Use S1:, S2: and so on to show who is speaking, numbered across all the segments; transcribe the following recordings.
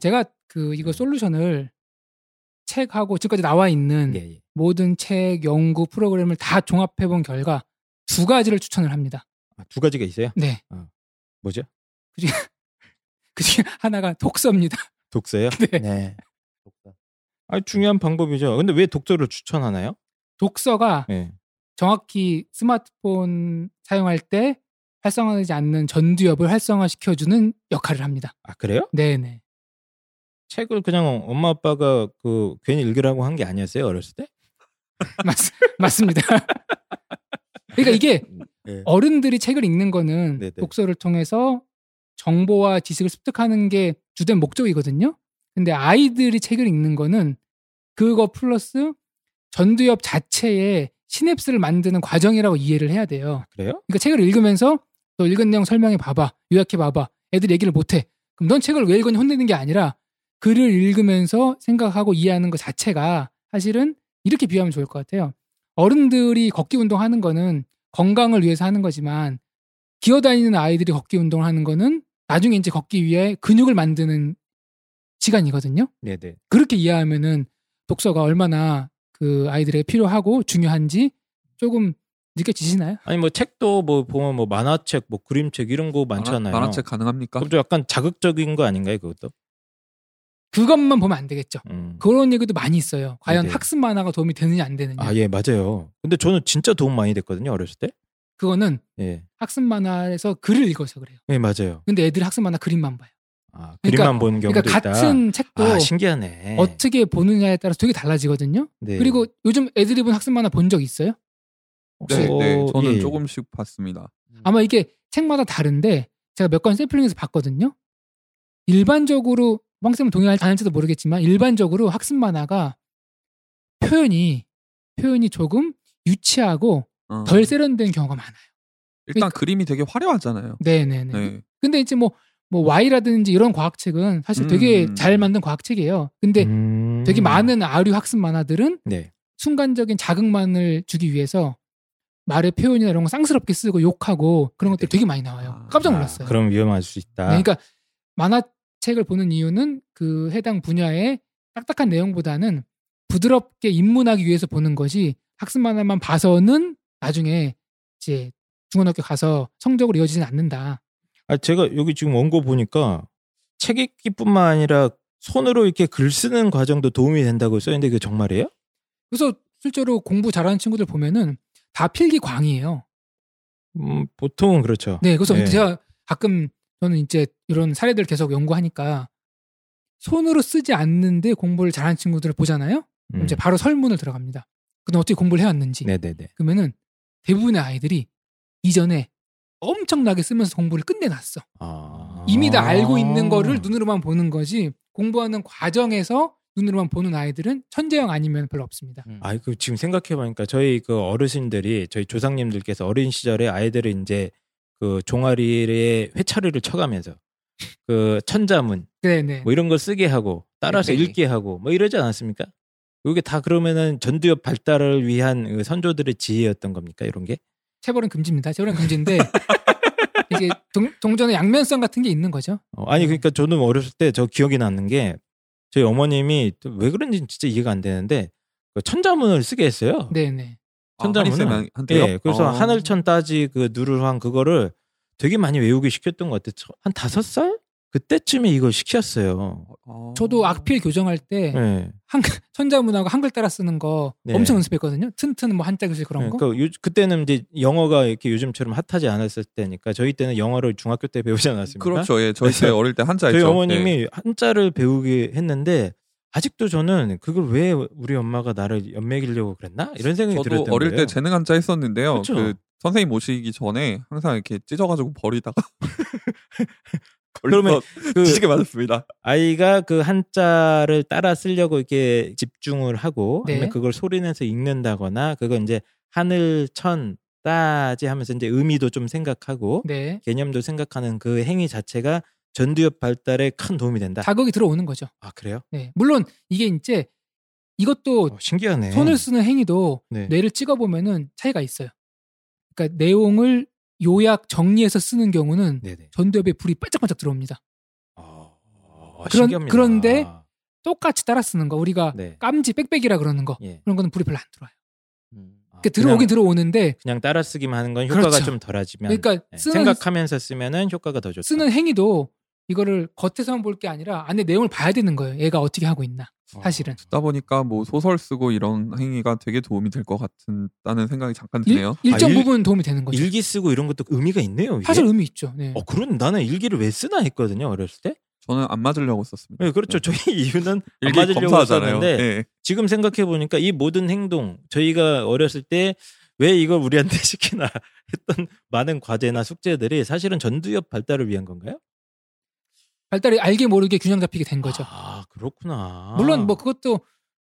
S1: 제가 그 이거 솔루션을 책하고 지금까지 나와 있는
S2: 예, 예.
S1: 모든 책, 연구 프로그램을 다 종합해 본 결과 두 가지를 추천을 합니다.
S2: 아, 두 가지가 있어요.
S1: 네.
S2: 뭐죠?
S1: 그 중에 하나가 독서입니다.
S2: 독서요?
S1: 네.
S3: 네.
S2: 아 중요한 방법이죠. 근데 왜 독서를 추천하나요?
S1: 독서가
S2: 예.
S1: 정확히 스마트폰 사용할 때 활성화되지 않는 전두엽을 활성화시켜주는 역할을 합니다.
S2: 아 그래요?
S1: 네네.
S2: 책을 그냥 엄마 아빠가 그 괜히 읽으라고 한 게 아니었어요 어렸을 때?
S1: 맞, 맞습니다. 그러니까 이게
S2: 예.
S1: 어른들이 책을 읽는 거는
S2: 네네.
S1: 독서를 통해서 정보와 지식을 습득하는 게 주된 목적이거든요. 근데 아이들이 책을 읽는 거는 그거 플러스 전두엽 자체의 시냅스를 만드는 과정이라고 이해를 해야 돼요.
S2: 그래요?
S1: 그러니까 책을 읽으면서 너 읽은 내용 설명해 봐봐. 요약해 봐봐. 애들 얘기를 못 해. 그럼 넌 책을 왜 읽었니 혼내는 게 아니라 글을 읽으면서 생각하고 이해하는 것 자체가 사실은 이렇게 비유하면 좋을 것 같아요. 어른들이 걷기 운동하는 거는 건강을 위해서 하는 거지만 기어다니는 아이들이 걷기 운동을 하는 거는 나중에 이제 걷기 위해 근육을 만드는 시간이거든요.
S2: 네네.
S1: 그렇게 이해하면은 독서가 얼마나 그 아이들에게 필요하고 중요한지 조금 느껴지시나요?
S2: 아니 뭐 책도 뭐 보면 뭐 만화책, 뭐 그림책 이런 거 많잖아요.
S3: 만화, 책 가능합니까?
S2: 그럼 좀 약간 자극적인 거 아닌가요 그것도?
S1: 그것만 보면 안 되겠죠.
S2: 음.
S1: 그런 얘기도 많이 있어요. 과연
S2: 네네.
S1: 학습 만화가 도움이 되느냐 안 되느냐.
S2: 아 예 맞아요. 근데 저는 진짜 도움 많이 됐거든요 어렸을 때.
S1: 그거는
S2: 예.
S1: 학습 만화에서 글을 읽어서 그래요.
S2: 예 맞아요.
S1: 근데 애들이 학습 만화 그림만 봐요.
S2: 아,
S1: 그러니까-
S2: 그림만 보는 경우도
S1: 그러니까
S2: 있다.
S1: 같은 책도
S2: 아 신기하네.
S1: 어떻게 보느냐에 따라서 되게 달라지거든요.
S2: 네.
S1: 그리고 요즘 애들이 본 학습 만화 본 적 있어요?
S3: 네,
S2: 어,
S3: 네, 저는
S2: 예.
S3: 조금씩 봤습니다.
S1: 아마 이게 책마다 다른데 제가 몇건 샘플링해서 봤거든요. 일반적으로 황쌤은 동의할지 안 할지도 모르겠지만 일반적으로 학습 만화가 표현이 표현이 조금 유치하고
S3: 어.
S1: 덜 세련된 경우가 많아요.
S3: 일단
S1: 그러니까-
S3: 그림이 되게 화려하잖아요.
S1: 네네네.
S3: 네.
S1: 근데 이제 뭐, 뭐 Y라든지 이런 과학책은 사실 되게
S3: 음.
S1: 잘 만든 과학책이에요. 근데
S2: 음.
S1: 되게 많은 아류 학습 만화들은
S2: 네.
S1: 순간적인 자극만을 주기 위해서 말의 표현이나 이런 거 쌍스럽게 쓰고 욕하고 그런 것들이 되게 많이 나와요. 깜짝 놀랐어요.
S2: 아, 그럼 위험할 수 있다.
S1: 네, 그러니까 만화 책을 보는 이유는 그 해당 분야의 딱딱한 내용보다는 부드럽게 입문하기 위해서 보는 것이 학습 만화만 봐서는 나중에 이제 중고등학교 가서 성적으로 이어지진 않는다.
S2: 아, 제가 여기 지금 원고 보니까 책 읽기뿐만 아니라 손으로 이렇게 글 쓰는 과정도 도움이 된다고 써있는데 그게 정말이에요?
S1: 그래서 실제로 공부 잘하는 친구들 보면은 다 필기광이에요.
S2: 음, 보통은 그렇죠.
S1: 네, 그래서
S2: 네.
S1: 제가 가끔 저는 이제 이런 사례들 계속 연구하니까 손으로 쓰지 않는데 공부를 잘하는 친구들을 보잖아요. 그럼
S2: 음.
S1: 이제 바로 설문을 들어갑니다. 그럼 어떻게 공부를 해왔는지.
S2: 네네네.
S1: 그러면은 대부분의 아이들이 이전에 엄청나게 쓰면서 공부를 끝내놨어.
S2: 아.
S1: 이미 다 알고 있는 거를 눈으로만 보는 거지 공부하는 과정에서 눈으로만 보는 아이들은 천재형 아니면 별로 없습니다.
S3: 음.
S2: 아이 그 지금 생각해 보니까 저희 그 어르신들이 저희 조상님들께서 어린 시절에 아이들을 이제 그 종아리에 회차리를 쳐가면서 그 천자문
S1: 네네.
S2: 뭐 이런 거 쓰게 하고 따라서
S3: 네, 네.
S2: 읽게 하고 뭐 이러지 않았습니까? 이게 다 그러면은 전두엽 발달을 위한 그 선조들의 지혜였던 겁니까 이런 게?
S1: 체벌은 금지입니다. 체벌은 금지인데 이게 동, 동전의 양면성 같은 게 있는 거죠.
S2: 어, 아니
S1: 네.
S2: 그러니까 저는 어렸을 때 저 기억이 나는 게 저희 어머님이 또왜 그런지 진짜 이해가 안 되는데 그 천자문을 쓰게 했어요.
S1: 네네.
S2: 천자문은
S3: 한쌤한테요?
S2: 예, 그래서
S3: 어.
S2: 하늘천 따지 그 누르황 그거를 되게 많이 외우게 시켰던 것 같아요. 저- 한 다섯 살 그때쯤에 이걸 시켰어요.
S3: 어.
S1: 저도 악필 교정할 때
S2: 예.
S1: 한글 천자문하고 한글 따라 쓰는 거
S2: 네.
S1: 엄청 연습했거든요. 튼튼 뭐 한자 글씨 그런 거.
S2: 그러니까 요- 그때는 이제 영어가 이렇게 요즘처럼 핫하지 않았을 때니까 저희 때는 영어를 중학교 때 배우지 않았습니까?
S3: 그렇죠. 예, 저희 때 어릴 때 한자였죠.
S2: 저희
S3: 네.
S2: 어머님이 한자를 배우게 했는데 아직도 저는 그걸 왜 우리 엄마가 나를 연맥이려고 그랬나 이런 생각이
S3: 저도
S2: 들었던
S3: 어릴
S2: 거예요.
S3: 때 재능 한자 했었는데요.
S2: 그쵸?
S3: 그 선생님 모시기 전에 항상 이렇게 찢어가지고 버리다가
S2: 그러면 그
S3: 지게 맞았습니다.
S2: 아이가 그 한자를 따라 쓰려고 이렇게 집중을 하고
S1: 네.
S2: 아니면 그걸 소리내서 읽는다거나 그거 이제 하늘 천 따지 하면서 이제 의미도 좀 생각하고
S1: 네.
S2: 개념도 생각하는 그 행위 자체가 전두엽 발달에 큰 도움이 된다.
S1: 자극이 들어오는 거죠.
S2: 아 그래요?
S1: 네. 물론 이게 이제 이것도
S2: 어, 신기하네.
S1: 손을 쓰는 행위도
S2: 네.
S1: 뇌를 찍어 보면은 차이가 있어요. 그러니까 내용을 요약 정리해서 쓰는 경우는
S2: 네네.
S1: 전두엽에 불이 반짝반짝 들어옵니다.
S2: 어... 어,
S1: 그런-
S2: 신기합니다.
S1: 그런데 똑같이 따라 쓰는 거 우리가
S2: 네.
S1: 깜지 빽빽이라 그러는 거
S2: 예.
S1: 그런 거는 불이 별로 안 들어와요.
S4: 음.
S2: 아,
S1: 그러니까 들어오긴 들어오는데
S2: 그냥 따라 쓰기만 하는 건 효과가
S1: 그렇죠.
S2: 좀 덜하지만
S1: 그러니까
S2: 네,
S1: 쓰는
S2: 생각하면서 쓰면은 효과가 더 좋다.
S1: 쓰는 행위도 이거를 겉에서만 볼 게 아니라 안에 내용을 봐야 되는 거예요. 얘가 어떻게 하고 있나.
S2: 어.
S1: 사실은.
S3: 듣다 보니까 뭐 소설 쓰고 이런 행위가 되게 도움이 될 것 같다는 생각이 잠깐
S1: 일,
S3: 드네요.
S1: 일 정
S2: 아, 일-
S1: 부분 도움이 되는 거죠.
S2: 일기 쓰고 이런 것도 의미가 있네요. 이게?
S1: 사실 의미 있죠. 네.
S2: 어 그런 나는 일기를 왜 쓰나 했거든요 어렸을 때.
S3: 저는 안 맞으려고 썼습니다.
S2: 네, 그렇죠.
S3: 네.
S2: 저희 이유는 안
S3: 일기
S2: 맞으려고. 썼는데
S3: 네.
S2: 지금 생각해 보니까 이 모든 행동 저희가 어렸을 때왜 이걸 우리한테 시키나 했던 많은 과제나 숙제들이 사실은 전두엽 발달을 위한 건가요?
S1: 발달이 알게 모르게 균형 잡히게 된 거죠.
S2: 아 그렇구나.
S1: 물론 뭐 그것도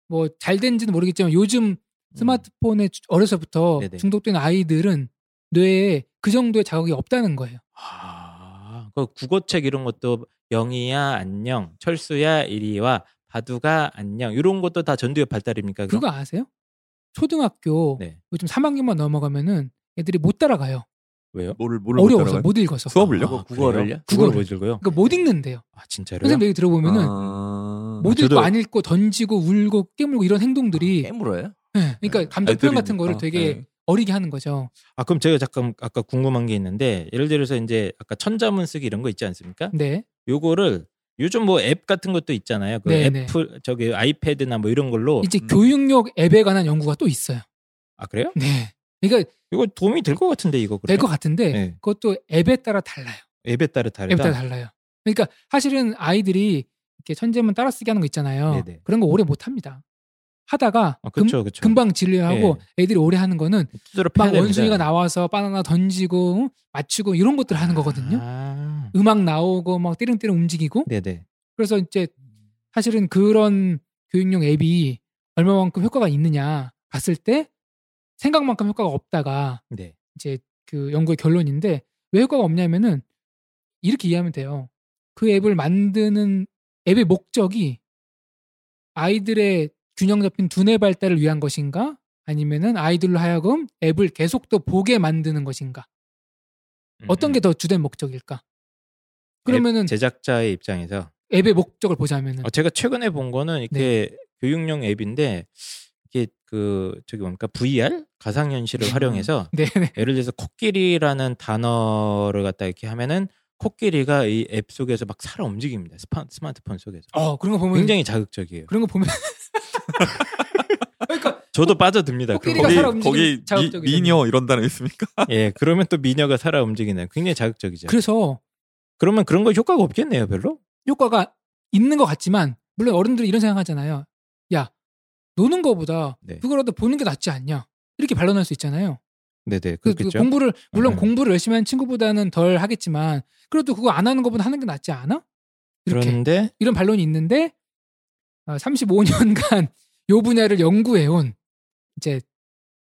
S1: 뭐 잘 된지는 모르겠지만 요즘 스마트폰에 주- 어려서부터
S2: 음. 네네.
S1: 중독된 아이들은 뇌에 그 정도의 자극이 없다는 거예요.
S2: 아, 그 국어책 이런 것도 영희야 안녕, 철수야 이리와, 바두가 안녕 이런 것도 다 전두엽 발달입니까? 그럼?
S1: 그거 아세요? 초등학교
S2: 네.
S1: 요즘 3학년만 넘어가면은 애들이 못 따라가요.
S2: 왜요?
S3: 뭐를 뭐를
S1: 어려워서
S3: 따라가요?
S1: 못 읽어서.
S3: 수업을요?
S2: 아,
S4: 국어를요?
S2: 국어를. 못 읽어요?
S1: 그러니까 못 읽는데요.
S2: 아 진짜로요?
S1: 선생님 얘기 들어보면은
S3: 아...
S1: 못
S2: 저도-
S1: 읽고 안 읽고 던지고 울고 깨물고 이런 행동들이
S4: 깨물어요?
S1: 네, 그러니까 감정 표현 같은 거를
S3: 애들이니까.
S1: 되게
S3: 네.
S1: 어리게 하는 거죠.
S2: 아 그럼 제가 잠깐 아까 궁금한 게 있는데 예를 들어서 이제 아까 천자문 쓰기 이런 거 있지 않습니까?
S1: 네.
S2: 요거를 요즘 뭐 앱 같은 것도 있잖아요. 그
S1: 네, 네.
S2: 애플 저기 아이패드나 뭐 이런 걸로
S1: 이제
S3: 음.
S1: 교육용 앱에 관한 연구가 또 있어요.
S2: 아 그래요?
S1: 네. 그러니까
S2: 이거 도움이 될 것 같은데 이거
S1: 될? 것 같은데
S2: 네.
S1: 그것도 앱에 따라 달라요.
S2: 앱에 따라 다르다.
S1: 앱에 따라 달라요. 그러니까 사실은 아이들이 이렇게 천재문 따라쓰기 하는 거 있잖아요.
S2: 네네.
S1: 그런 거 오래 못 합니다. 하다가
S2: 아,
S1: 금,
S2: 그쵸, 그쵸.
S1: 금방 질려하고 애들이 오래 하는 거는 막. 원숭이가 나와서 바나나 던지고 맞추고 이런 것들 하는 거거든요.
S2: 아,
S1: 음악 나오고 막 띠릉띠릉 움직이고
S2: 네네.
S1: 그래서 이제 사실은 그런 교육용 앱이 얼마만큼 효과가 있느냐 봤을 때 생각만큼 효과가 없다가
S2: 네.
S1: 이제 그 연구의 결론인데 왜 효과가 없냐면은 이렇게 이해하면 돼요. 그 앱을 만드는 앱의 목적이 아이들의 균형 잡힌 두뇌 발달을 위한 것인가? 아니면은 아이들로 하여금 앱을 계속 또 보게 만드는 것인가? 어떤 게 더 주된 목적일까? 그러면은
S2: 음, 앱 제작자의 입장에서
S1: 앱의 목적을 보자면은
S2: 어, 제가 최근에 본 거는 이렇게 교육용 앱인데 그 저기 뭡니까 VR 가상현실을 활용해서
S1: 네, 네.
S2: 예를 들어서 코끼리라는 단어를 갖다 이렇게 하면은 코끼리가 이 앱 속에서 막 살아 움직입니다. 스파, 스마트폰 속에서.
S1: 어 그런 거 보면
S2: 굉장히 자극적이에요.
S1: 그런 거 보면 그러니까
S2: 저도 빠져듭니다. 거.
S3: 거기 거기 미. 미녀 이런 단어 있습니까?
S2: 예, 그러면 또 미녀가 살아 움직이는 굉장히 자극적이죠.
S1: 그래서
S2: 그러면 그런 거 효과가 없겠네요, 별로?
S1: 효과가 있는 것 같지만 물론 어른들이 이런 생각하잖아요. 야 노는 거보다
S2: 네.
S1: 그거라도 보는 게 낫지 않냐 이렇게 반론할 수 있잖아요.
S2: 네, 네.
S1: 그, 그. 공부를 물론
S2: 음.
S1: 공부를 열심히 하는 친구보다는 덜 하겠지만 그래도 그거 안 하는 것보다 하는 게 낫지 않아? 이렇게
S2: 그런데
S1: 이런 반론이 있는데 35년간 요 분야를 연구해온 이제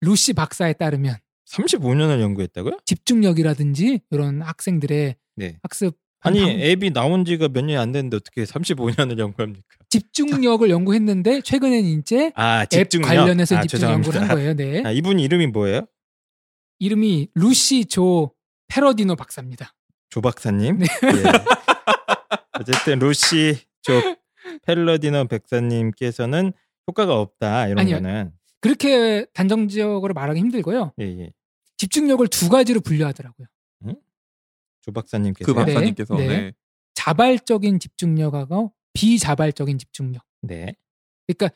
S1: 루시 박사에 따르면
S2: 35년을 연구했다고요?
S1: 집중력이라든지 이런 학생들의
S2: 네.
S1: 학습
S2: 아니,
S1: 방-
S2: 앱이 나온 지가 몇 년이 안 됐는데 어떻게 35년을 연구합니까?
S1: 집중력을 연구했는데 최근에는 이제
S2: 아,
S1: 앱
S2: 집중력.
S1: 관련해서
S2: 아,
S1: 집중 연구를. 한 거예요. 네.
S2: 아, 이분 이름이 뭐예요?
S1: 이름이 루시 조 페러디노 박사입니다.
S2: 조 박사님.
S1: 네.
S2: 예. 어쨌든 루시 조 펠러디노 백사님께서는 효과가 없다 이런
S1: 아니요.
S2: 거는
S1: 그렇게 단정적으로 말하기 힘들고요.
S2: 예, 예.
S1: 집중력을 두 가지로 분류하더라고요.
S2: 조 박사님께서
S3: 그 박사님께서
S1: 네.
S3: 네.
S1: 자발적인 집중력하고 비자발적인 집중력.
S2: 네.
S1: 그러니까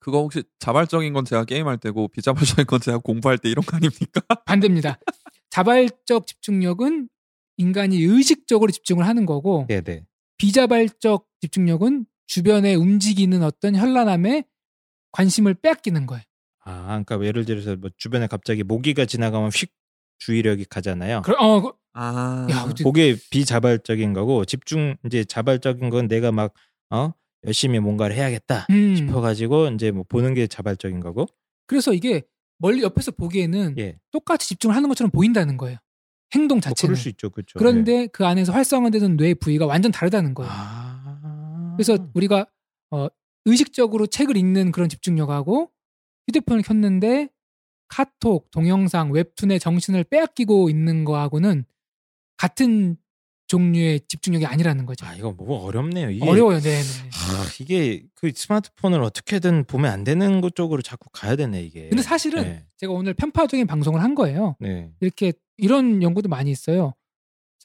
S3: 그거 혹시 자발적인 건 제가 게임할 때고 비자발적인 건 제가 공부할 때 이런 거 아닙니까?
S1: 반대입니다. 자발적 집중력은 인간이 의식적으로 집중을 하는 거고
S2: 네, 네.
S1: 비자발적 집중력은 주변에 움직이는 어떤 현란함에 관심을 빼앗기는 거예요.
S2: 아, 그러니까 예를 들어서 뭐 주변에 갑자기 모기가 지나가면 휙 주의력이 가잖아요.
S1: 그래, 어, 그-
S3: 아,
S1: 야,
S2: 그게 비자발적인 거고 집중 이제 자발적인 건 내가 막 어? 열심히 뭔가를 해야겠다
S1: 음.
S2: 싶어가지고 이제 뭐 보는 게 자발적인 거고.
S1: 그래서 이게 멀리 옆에서 보기에는
S2: 예.
S1: 똑같이 집중을 하는 것처럼 보인다는 거예요. 행동
S2: 뭐
S1: 자체는.
S2: 그럴 수 있죠, 그렇죠.
S1: 그런데 그 안에서 활성화되는 뇌 부위가 완전 다르다는 거예요.
S2: 아.
S1: 그래서 우리가 어, 의식적으로 책을 읽는 그런 집중력하고 휴대폰을 켰는데 카톡, 동영상, 웹툰에 정신을 빼앗기고 있는 거하고는 같은 종류의 집중력이 아니라는 거죠.
S2: 아 이거 뭐 어렵네요. 이게
S1: 어려워요. 네, 네.
S2: 아, 이게 그 스마트폰을 어떻게든 보면 안 되는 것 쪽으로 자꾸 가야 되네 이게.
S1: 근데 사실은
S2: 네.
S1: 제가 오늘 편파적인 방송을 한 거예요.
S2: 네.
S1: 이렇게 이런 연구도 많이 있어요.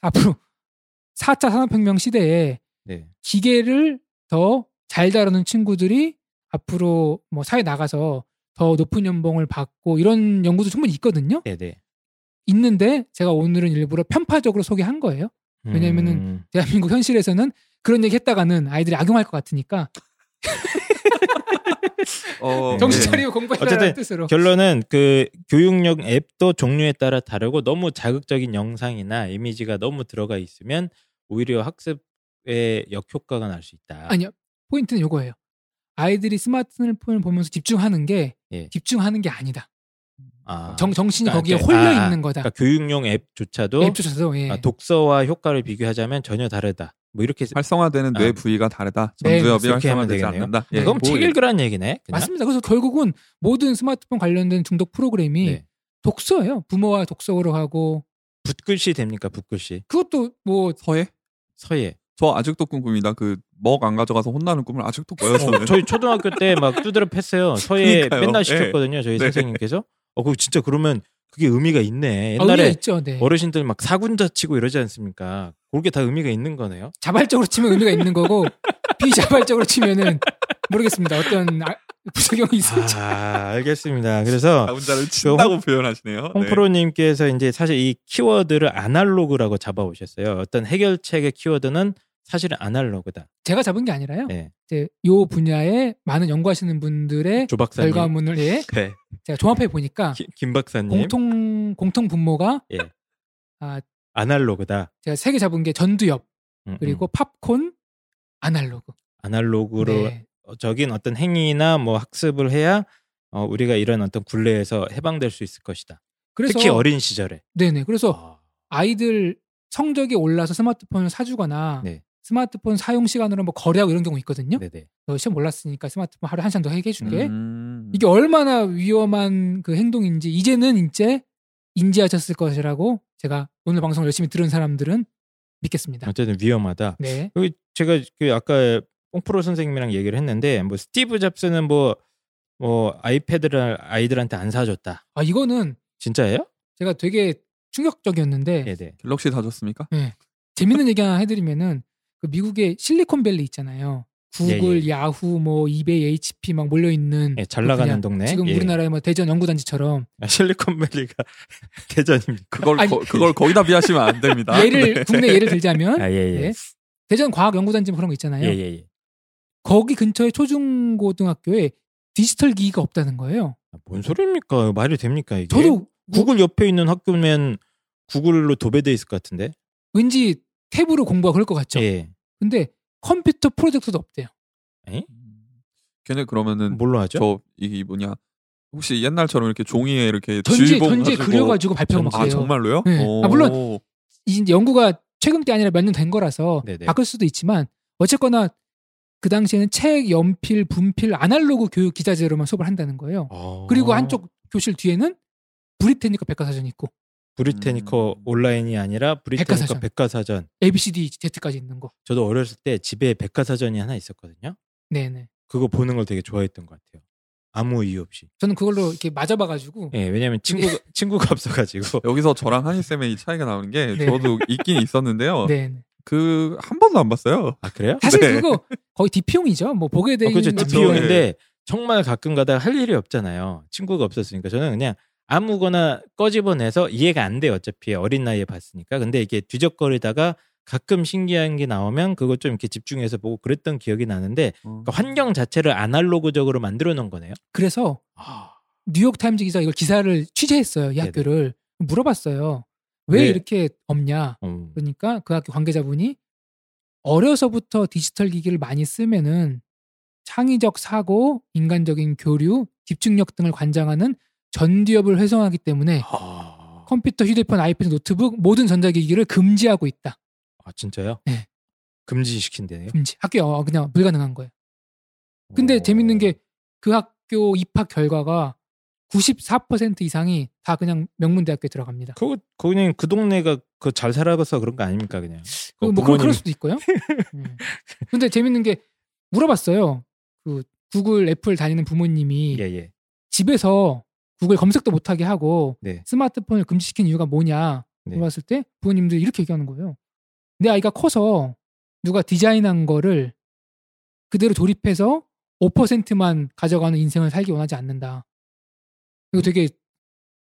S1: 앞으로 4차 산업혁명 시대에
S2: 네.
S1: 기계를 더 잘 다루는 친구들이 앞으로 뭐 사회 나가서 더 높은 연봉을 받고 이런 연구도 충분히 있거든요.
S2: 네. 네.
S1: 있는데 제가 오늘은 일부러 편파적으로 소개한 거예요. 왜냐면은
S2: 음,
S1: 대한민국 현실에서는 그런 얘기 했다가는 아이들이 악용할 것 같으니까
S3: 어,
S1: 정신
S3: 네.
S1: 차리고 공부해라는 뜻으로.
S2: 결론은 그 교육용 앱도 종류에 따라 다르고 너무 자극적인 영상이나 이미지가 너무 들어가 있으면 오히려 학습에 역효과가 날 수 있다.
S1: 아니요. 포인트는 요거예요. 아이들이 스마트폰을 보면서 집중하는 게
S2: 예.
S1: 집중하는 게 아니다.
S2: 아,
S1: 정, 정신이
S2: 그러니까
S1: 거기에
S2: 이렇게-
S1: 홀려
S2: 아,
S1: 있는 거다.
S2: 그러니까 교육용 앱조차도
S1: 앱조차도 예.
S2: 아, 독서와 효과를 비교하자면 전혀 다르다. 뭐 이렇게
S3: 활성화되는 뇌
S2: 아.
S3: 부위가 다르다.
S1: 네,
S3: 전두엽이
S2: 하면
S3: 활성화되지. 않는다.
S1: 네,
S2: 그럼 뭐책
S3: 예.
S2: 읽으라는 얘기네. 그냥?
S1: 맞습니다. 그래서 결국은 모든 스마트폰 관련된 중독 프로그램이
S2: 네.
S1: 독서예요. 부모와 독서로 하고
S2: 붓글씨 됩니까? 붓글씨.
S1: 그것도 뭐
S3: 서예?
S2: 서예.
S3: 저 아직도 꿈꿉니다. 그 먹 안 가져가서 혼나는 꿈을 아직도 꿔요. 저는.
S2: 어, 저희 초등학교 때 막 두드럽 했어요. 서예
S3: 그러니까요.
S2: 맨날
S3: 네.
S2: 시켰거든요. 저희
S3: 네.
S2: 선생님께서. 어, 그거 진짜 그러면 그게 의미가 있네.
S1: 아, 의미가
S2: 옛날에
S1: 있죠. 네.
S2: 어르신들 막 사군자 치고 이러지 않습니까? 그게 다 의미가 있는 거네요.
S1: 자발적으로 치면 의미가 있는 거고 비자발적으로 치면은 모르겠습니다. 어떤 아- 부작용이 있을지.
S2: 아, 알겠습니다. 그래서
S3: 혼자를 친다고 표현하시네요. 네.
S2: 홍프로님께서 이제 사실 이 키워드를 아날로그라고 잡아오셨어요. 어떤 해결책의 키워드는 사실은 아날로그다.
S1: 제가 잡은 게 아니라요.
S2: 네.
S1: 이제 요 분야에 많은 연구하시는 분들의
S2: 조 박사님.
S1: 결과문을 예,
S2: 네.
S1: 제가 종합해 보니까
S2: 기- 김 박사님.
S1: 공통 공통 분모가
S2: 예.
S1: 아,
S2: 아날로그다.
S1: 제가 세 개 잡은 게 전두엽
S2: 음,
S1: 그리고
S2: 음.
S1: 팝콘 아날로그.
S2: 아날로그로
S1: 네.
S2: 적인 어떤 행위나 뭐 학습을 해야 어, 우리가 이런 어떤 굴레에서 해방될 수 있을 것이다.
S1: 그래서
S2: 특히 어린 시절에.
S1: 네네. 그래서
S2: 아,
S1: 아이들 성적이 올라서 스마트폰을 사주거나
S2: 네.
S1: 스마트폰 사용 시간으로 뭐 거래하고 이런 경우 있거든요.
S2: 네네.
S1: 너 시험 몰랐으니까 스마트폰 하루에 한 시간 더 해게 해줄게.
S3: 음.
S1: 이게 얼마나 위험한 그 행동인지 이제는 이제 인지하셨을 것이라고 제가 오늘 방송 열심히 들은 사람들은 믿겠습니다.
S2: 어쨌든 위험하다.
S1: 네.
S2: 여기 제가 그 아까 뽕프로 선생님이랑 얘기를 했는데 뭐 스티브 잡스는 뭐뭐 아이패드를 아이들한테 안 사줬다.
S1: 아 이거는
S2: 진짜예요?
S1: 제가 되게 충격적이었는데
S2: 네네.
S3: 갤럭시 사줬습니까?
S1: 재밌는 얘기 하나 해드리면은 그 미국의 실리콘밸리 있잖아요. 구글,
S2: 예,
S1: 야후, 뭐 이베이, HP 막 몰려 있는
S2: 예, 잘 나가는 동네.
S1: 지금
S2: 예.
S1: 우리나라의 뭐 대전 연구단지처럼
S2: 아, 실리콘밸리가 대전입니까?
S3: 그걸
S1: 아니,
S3: 거, 그걸 거기다 비하시면 안 됩니다.
S1: 예를
S3: 네.
S1: 국내 예를 들자면
S2: 아, 예, 예.
S1: 예. 대전 과학 연구단지 뭐 그런 거 있잖아요.
S2: 예, 예, 예.
S1: 거기 근처에 초중고등학교에 디지털 기기가 없다는 거예요.
S2: 아, 뭔 소리입니까? 말이 됩니까 이게?
S1: 저도
S2: 구글 옆에 있는 학교면 구글로 도배돼 있을 것 같은데.
S1: 왠지 탭으로 공부하고 그럴 것 같죠.
S2: 예.
S1: 근데 컴퓨터 프로젝트도 없대요.
S3: 걔네 그러면은
S2: 뭘로 하죠?
S3: 저 이게 뭐냐 혹시 옛날처럼 이렇게 종이에 이렇게
S1: 전지
S3: 가지고
S1: 그려가지고 발표가
S3: 막아
S1: 돼요.
S3: 정말로요?
S1: 네.
S3: 오.
S1: 아, 물론 이 연구가 최근 게 아니라 몇 년 된 거라서
S2: 네네.
S1: 바꿀 수도 있지만 어쨌거나 그 당시에는 책, 연필, 분필, 아날로그 교육 기자재로만 수업을 한다는 거예요.
S2: 어.
S1: 그리고 한쪽 교실 뒤에는 브리테니커 백과사전이 있고
S2: 브리테니커
S3: 음.
S2: 온라인이 아니라 브리테니커
S1: 백과사전.
S2: 백과사전.
S1: ABCD Z까지 있는 거.
S2: 저도 어렸을 때 집에 백과사전이 하나 있었거든요.
S1: 네네.
S2: 그거 보는 걸 되게 좋아했던 것 같아요. 아무 이유 없이.
S1: 저는 그걸로 이렇게 맞아봐가지고
S2: 예, 왜냐면 친구가 친구가 없어가지고.
S3: 여기서 저랑 한희 쌤의 이 차이가 나오는 게
S1: 네.
S3: 저도 있긴 있었는데요.
S1: 네.
S3: 그 한 번도 안 봤어요.
S2: 아 그래요?
S1: 사실
S3: 네.
S1: 그거 거의 디피용이죠. 뭐 보게
S2: 어,
S1: 되는
S2: 그렇죠.
S3: 그렇죠.
S2: DPO인데 정말 가끔 가다가 할 일이 없잖아요. 친구가 없었으니까 저는 그냥 아무거나 꺼집어내서 이해가 안 돼요. 어차피 어린 나이에 봤으니까. 근데 이게 뒤적거리다가 가끔 신기한 게 나오면 그거 좀 이렇게 집중해서 보고 그랬던 기억이 나는데 그러니까 환경 자체를 아날로그적으로 만들어 놓은 거네요.
S1: 그래서
S2: 아,
S1: 뉴욕 타임즈 기자 이걸 기사를 취재했어요. 이
S2: 네네.
S1: 학교를 물어봤어요. 왜
S2: 네.
S1: 이렇게 없냐?
S2: 음.
S1: 그러니까 그 학교 관계자분이 어려서부터 디지털 기기를 많이 쓰면은 창의적 사고, 인간적인 교류, 집중력 등을 관장하는 전두엽을 활성화하기 때문에
S2: 아,
S1: 컴퓨터, 휴대폰, 아이패드, 노트북 모든 전자기기를 금지하고 있다.
S2: 아, 진짜요?
S1: 네.
S2: 금지시킨대요.
S1: 금지. 학교에 어, 그냥 불가능한 거예요. 근데
S2: 어.
S1: 재밌는 게 그 학교 입학 결과가 94% 이상이 다 그냥 명문대학교에 들어갑니다.
S2: 그거 그냥 그 동네가 그 잘 살아서 그런 거 아닙니까 그냥.
S1: 그
S2: 어,
S1: 뭐 그럴, 그럴 수도 있고요. 음. 근데 재밌는 게 물어봤어요. 그 구글 애플 다니는 부모님이
S2: 예 예.
S1: 집에서 구글 검색도 못하게 하고
S2: 네.
S1: 스마트폰을 금지시킨 이유가 뭐냐
S2: 네.
S1: 물어봤을 때 부모님들이 이렇게 얘기하는 거예요. 내 아이가 커서 누가 디자인한 거를 그대로 조립해서 5%만 가져가는 인생을 살기 원하지 않는다. 이거 되게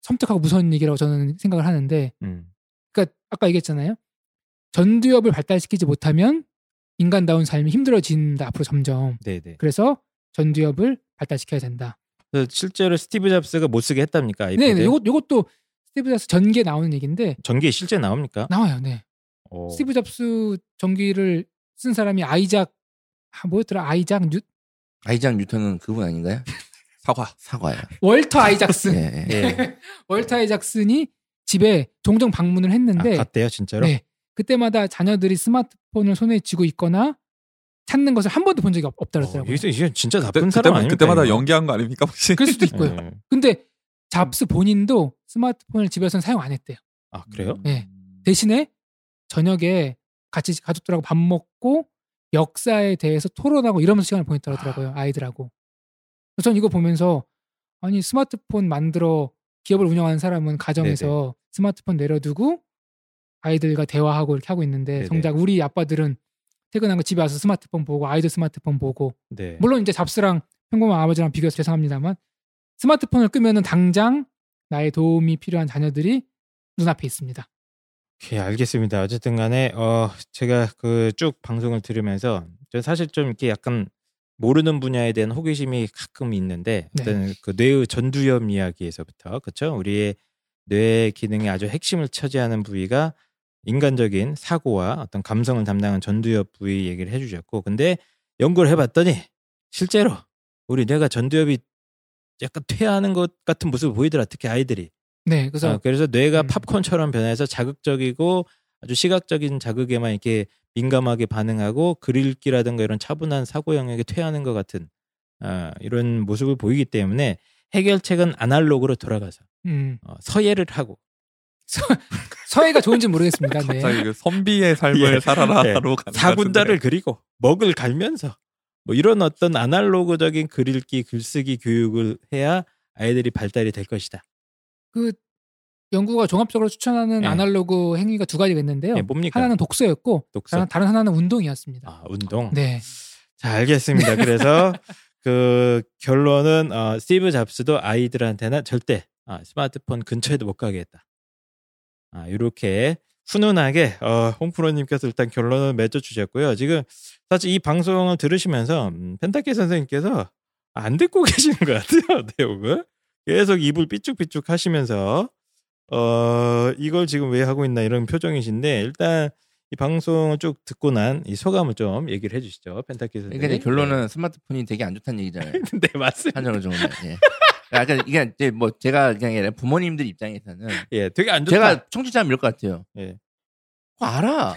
S1: 섬뜩하고 무서운 얘기라고 저는 생각을 하는데
S2: 음.
S1: 그러니까 아까 얘기했잖아요. 전두엽을 발달시키지 못하면 인간다운 삶이 힘들어진다 앞으로 점점.
S2: 네네.
S1: 그래서 전두엽을 발달시켜야 된다.
S2: 실제로 스티브 잡스가 못 쓰게 했답니까 아이패드?
S1: 네, 네. 요것 요것도 스티브 잡스 전기에 나오는 얘기인데
S2: 전기에 실제 나옵니까?
S1: 나와요. 네.
S2: 어.
S1: 스티브 잡스 전기를 쓴 사람이 아이작 아, 뭐였더라? 아이작 뉴
S4: 아이작 뉴턴은 그분 아닌가요?
S3: 사과.
S4: 사과요.
S1: 월터 아이작슨.
S4: 예, 예.
S2: 예.
S1: 월터 아이작슨이 집에 종종 방문을 했는데
S2: 아, 갔대요 진짜로?
S1: 네. 그때마다 자녀들이 스마트폰을 손에 쥐고 있거나 찾는 것을 한 번도 본 적이 없, 없다
S2: 어,
S1: 그러더라고요.
S2: 이게 이게 진짜
S3: 그때,
S2: 나쁜 사람
S3: 그때마-
S2: 아닙니까?
S3: 그때마다
S2: 이거?
S3: 연기한 거 아닙니까 혹시?
S1: 그럴 수도 있고요.
S2: 예.
S1: 근데 잡스 본인도 스마트폰을 집에서는 사용 안 했대요.
S2: 아 그래요?
S1: 네. 대신에 저녁에 같이 가족들하고 밥 먹고 역사에 대해서 토론하고 이러면서 시간을 보냈다고 하더라고요. 아이들하고. 전 이거 보면서 아니 스마트폰 만들어 기업을 운영하는 사람은 가정에서 스마트폰 내려두고 아이들과 대화하고 이렇게 하고 있는데
S2: 네네.
S1: 정작 우리 아빠들은 퇴근하고 집에 와서 스마트폰 보고 아이들 스마트폰 보고
S2: 네.
S1: 물론 이제 잡스랑 평범한 아버지랑 비교해서 죄송합니다만 스마트폰을 끄면은 당장 나의 도움이 필요한 자녀들이 눈앞에 있습니다.
S2: 오케이, 알겠습니다. 어쨌든 간에, 어, 제가 그 쭉 방송을 들으면서, 저 사실 좀 이렇게 약간 모르는 분야에 대한 호기심이 가끔 있는데,
S1: 네.
S2: 어떤 그 뇌의 전두엽 이야기에서부터, 그쵸? 우리의 뇌 기능의 아주 핵심을 차지하는 부위가 인간적인 사고와 어떤 감성을 담당한 전두엽 부위 얘기를 해주셨고, 근데 연구를 해봤더니, 실제로 우리 뇌가 전두엽이 약간 퇴화하는 것 같은 모습을 보이더라, 특히 아이들이.
S1: 네, 그래서
S2: 어, 그래서 뇌가
S1: 음.
S2: 팝콘처럼 변해서 자극적이고 아주 시각적인 자극에만 이렇게 민감하게 반응하고 글 읽기라든가 이런 차분한 사고 영역에 퇴하는 것 같은 어, 이런 모습을 보이기 때문에 해결책은 아날로그로 돌아가서
S1: 음,
S2: 어, 서예를 하고
S1: 서해가 좋은지 모르겠습니다. 네.
S3: 갑자기 그 선비의 삶을
S2: 예.
S3: 살아라로
S2: 예,
S3: 같은데.
S2: 그리고 먹을 갈면서 뭐 이런 어떤 아날로그적인 글 읽기 글쓰기 교육을 해야 아이들이 발달이 될 것이다.
S1: 그 연구가 종합적으로 추천하는
S2: 네.
S1: 아날로그 행위가 두 가지가 있는데요.
S2: 예, 뭡니까?
S1: 하나는 독서였고
S2: 독서.
S1: 다른, 다른 하나는 운동이었습니다.
S2: 아, 운동.
S1: 네.
S2: 자, 알겠습니다. 그래서 그 결론은 어, 스티브 잡스도 아이들한테는 절대 아, 스마트폰 근처에도 못 가게 했다. 아, 이렇게 훈훈하게 어, 홍프로님께서 일단 결론을 맺어주셨고요. 지금 사실 이 방송을 들으시면서 음, 펜타키 선생님께서 안 듣고 계시는 것 같아요. 내용을 계속 입을 삐쭉삐쭉 하시면서 어, 이걸 지금 왜 하고 있나 이런 표정이신데 일단 이 방송을 쭉 듣고 난 이 소감을 좀 얘기를 해주시죠. 펜타키 선생님.
S4: 그러니까 결론은 스마트폰이 되게 안 좋다는 얘기잖아요.
S2: 네, 맞습니다.
S4: 한정을 정도. 예. 약간 이게 이제 뭐 제가 그냥 부모님들 입장에서는
S2: 예, 되게 안 좋다.
S4: 제가 청취자면 이럴 것 같아요.
S2: 예.
S4: 그거 알아.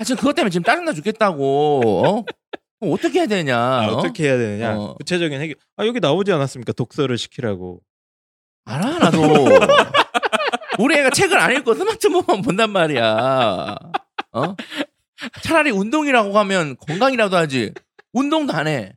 S4: 아, 지금 그것 때문에 지금 짜증나 죽겠다고. 어? 그럼 어떻게 해야 되냐?
S2: 아,
S4: 어?
S2: 어떻게 해야 되느냐?
S4: 어.
S2: 구체적인 해결. 아 여기 나오지 않았습니까? 독서를 시키라고.
S4: 알아 나도. 우리 애가 책을 안 읽고 스마트폰만 본단 말이야. 어? 차라리 운동이라고 하면 건강이라도 하지. 운동도 안 해.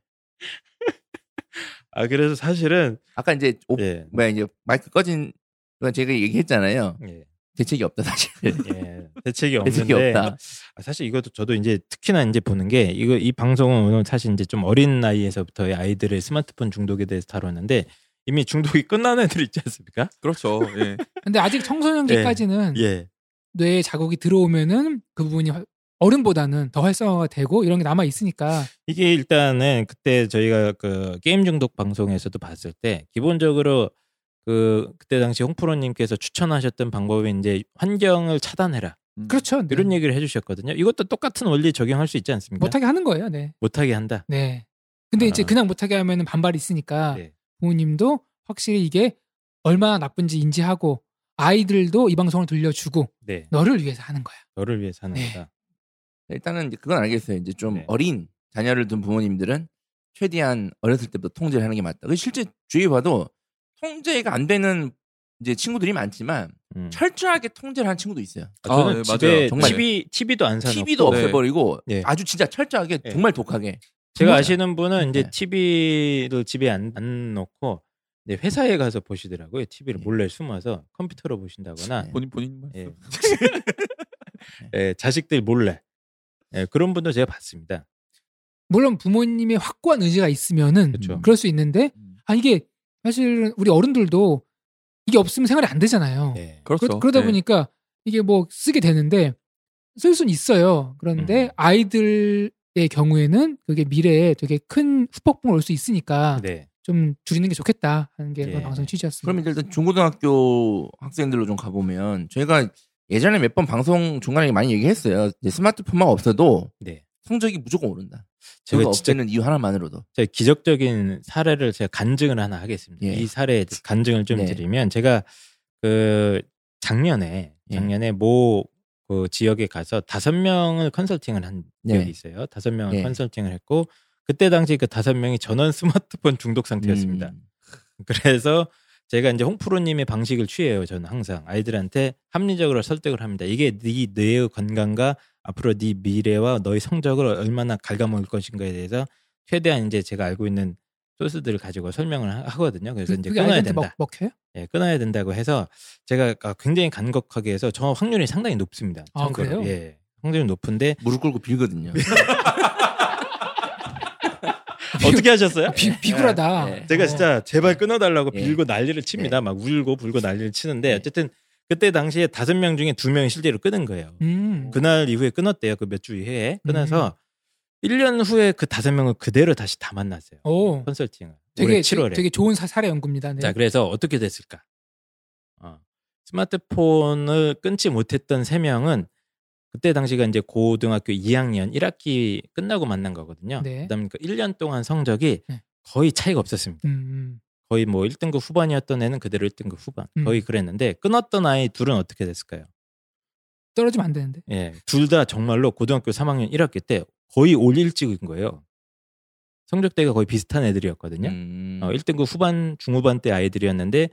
S2: 아 그래서 사실은
S4: 아까 이제 오,
S2: 예,
S4: 뭐야 이제 마이크 꺼진 건 제가 얘기했잖아요.
S2: 예,
S4: 대책이 없다 사실.
S2: 예. 대책이 없는데
S4: 대책이 없다.
S2: 아, 사실 이것도 저도 이제 특히나 이제 보는 게 이거 이 방송은 오늘 사실 이제 좀 어린 나이에서부터 아이들의 스마트폰 중독에 대해서 다뤘는데 이미 중독이 끝난 애들 있지 않습니까?
S3: 그렇죠. 예.
S1: 근데 아직 청소년기까지는
S2: 예,
S1: 뇌에 자극이 들어오면은 그 부분이 활- 어른보다는 더 활성화가 되고 이런 게 남아 있으니까
S2: 이게 일단은 그때 저희가 그 게임 중독 방송에서도 봤을 때 기본적으로 그 그때 당시 홍프로님께서 추천하셨던 방법이 이제 환경을 차단해라
S3: 음.
S1: 그렇죠. 네.
S2: 이런 얘기를 해주셨거든요. 이것도 똑같은 원리 적용할 수 있지 않습니까?
S1: 못하게 하는 거예요. 네.
S2: 못하게 한다.
S1: 네. 근데 이제
S2: 아.
S1: 그냥 못하게 하면은 반발이 있으니까
S2: 네.
S1: 부모님도 확실히 이게 얼마나 나쁜지 인지하고 아이들도 이 방송을 들려주고
S2: 네,
S1: 너를 위해서 하는 거야.
S2: 너를 위해서 하는
S1: 네.
S2: 거다.
S4: 일단은 이제 그건 알겠어요. 이제 좀
S2: 네.
S4: 어린 자녀를 둔 부모님들은 최대한 어렸을 때부터 통제를 하는 게 맞다. 그 실제 주위에 봐도 통제가 안 되는 이제 친구들이 많지만
S2: 음.
S4: 철저하게 통제를 한 친구도 있어요.
S2: 아, 저는
S3: 아, 네,
S2: 집에
S3: 맞아요.
S4: 정말.
S2: TV TV도 안 사놓고
S4: TV도
S3: 네.
S4: 없애버리고
S2: 네.
S4: 아주 진짜 철저하게
S2: 네.
S4: 정말 독하게.
S2: 제가. 아시는 분은 이제
S4: 네.
S2: TV를 집에 안, 안 놓고 이제 회사에 가서 보시더라고요. TV를
S4: 네.
S2: 몰래 숨어서 컴퓨터로 보신다거나
S4: 네.
S3: 본인 본인 말씀.
S2: 예. 예, 자식들 몰래 예, 그런 분도 제가 봤습니다.
S1: 물론 부모님의 확고한 의지가 있으면은
S2: 그렇죠.
S1: 그럴 수 있는데
S3: 음.
S1: 아 이게 사실 우리 어른들도 이게 없으면 생활이 안 되잖아요.
S2: 예.
S3: 그렇죠.
S1: 그러, 다
S3: 네.
S1: 보니까 이게 뭐 쓰게 되는데 쓸 수는 있어요. 그런데
S2: 음.
S1: 아이들의 경우에는 그게 미래에 되게 큰 후폭풍을 올 수 있으니까
S2: 네.
S1: 좀 줄이는 게 좋겠다 하는 게
S2: 예.
S1: 방송 취지였습니다.
S4: 그럼 일단 중고등학교 학생들로 좀 가보면 저희가 예전에 몇 번 방송 중간에 많이 얘기했어요. 스마트폰만 없어도
S2: 네.
S4: 성적이 무조건 오른다.
S2: 제가
S4: 없애는 이유 하나만으로도.
S2: 제가 기적적인 사례를 제가 간증을 하나 하겠습니다.
S4: 예.
S2: 이 사례 간증을 좀
S4: 네.
S2: 드리면 제가 그 작년에
S4: 예.
S2: 작년에 모그 지역에 가서 다섯 명을 컨설팅을 한
S4: 네.
S2: 적이 있어요. 다섯 명을
S4: 예.
S2: 컨설팅을 했고 그때 당시 그 다섯 명이 전원 스마트폰 중독 상태였습니다.
S4: 음.
S2: 그래서 제가 이제 홍프로님의 방식을 취해요. 저는 항상 아이들한테 합리적으로 설득을 합니다. 이게 네 뇌의 건강과 앞으로 네 미래와 너의 성적을 얼마나 갉아먹을 것인가에 대해서 최대한 이제 제가 알고 있는 소스들을 가지고 설명을 하- 하거든요. 그래서
S1: 그,
S2: 이제 끊어야 된다.
S1: 먹, 먹혀요?
S2: 예, 끊어야 된다고 해서 제가 아, 굉장히 간곡하게 해서 저 확률이 상당히 높습니다.
S1: 아,
S2: 참고로.
S1: 그래요?
S2: 예. 확률이 높은데
S4: 무릎 꿇고 빌거든요.
S2: 어떻게 하셨어요?
S1: 비, 비굴하다.
S4: 네.
S2: 제가
S1: 어.
S2: 진짜 제발 끊어달라고
S4: 예.
S2: 빌고 난리를 칩니다. 막 울고 불고 난리를 치는데
S4: 예.
S2: 어쨌든 그때 당시에 다섯 명 중에 두 명이 실제로 끊은 거예요.
S1: 음.
S2: 그날 이후에 끊었대요. 그 몇 주 이후에 끊어서 1년 후에 그 다섯 명을 그대로 다시 다 만났어요.
S1: 오,
S2: 컨설팅을.
S1: 되게
S2: 올해 7월에.
S1: 되게, 되게 좋은 사, 사례 연구입니다. 네.
S2: 자, 그래서 어떻게 됐을까? 어, 스마트폰을 끊지 못했던 세 명은 그때 당시가 이제 고등학교 2학년 1학기 끝나고 만난 거거든요.
S1: 네.
S2: 그다음에 그 1년 동안 성적이
S1: 네.
S2: 거의 차이가 없었습니다.
S1: 음,
S2: 거의 뭐 1등급 후반이었던 애는 그대로 1등급 후반.
S1: 음.
S2: 거의 그랬는데 끊었던 아이 둘은 어떻게 됐을까요?
S1: 떨어지면 안 되는데.
S2: 예. 둘 다 정말로 고등학교 3학년 1학기 때 거의 올 일찍인 거예요. 성적대가 거의 비슷한 애들이었거든요.
S4: 음.
S2: 어, 1등급 후반, 중후반 때 아이들이었는데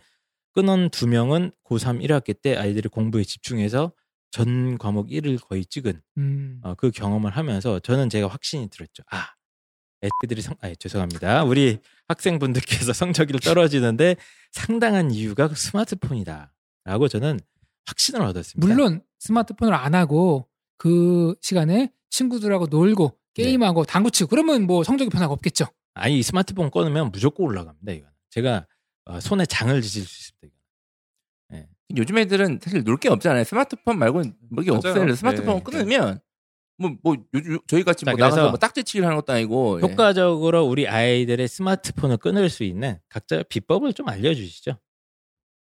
S2: 끊은 두 명은 고3 1학기 때 아이들이 공부에 집중해서 전 과목 1을 거의 찍은
S1: 음.
S2: 어, 그 경험을 하면서 저는 제가 확신이 들었죠. 아, 애들이 성, 아, 죄송합니다. 우리 학생분들께서 성적이 떨어지는데 상당한 이유가 스마트폰이다. 라고 저는 확신을 얻었습니다.
S1: 물론 스마트폰을 안 하고 그 시간에 친구들하고 놀고
S2: 네.
S1: 게임하고 당구 치고 그러면 뭐 성적이 변화가 없겠죠.
S2: 아니, 이 스마트폰 꺼내면 무조건 올라갑니다. 이거는. 제가 어, 손에 장을 지질 수 있습니다.
S4: 요즘 애들은 사실 놀 게 없잖아요. 스마트폰 말고는 뭐게. 없어요. 스마트폰
S3: 네.
S4: 끊으면 뭐, 뭐, 요, 저희 같이 뭐 나가서 뭐 딱지치기를 하는 것도 아니고. 예.
S2: 효과적으로 우리 아이들의 스마트폰을 끊을 수 있는 각자 비법을 좀 알려주시죠.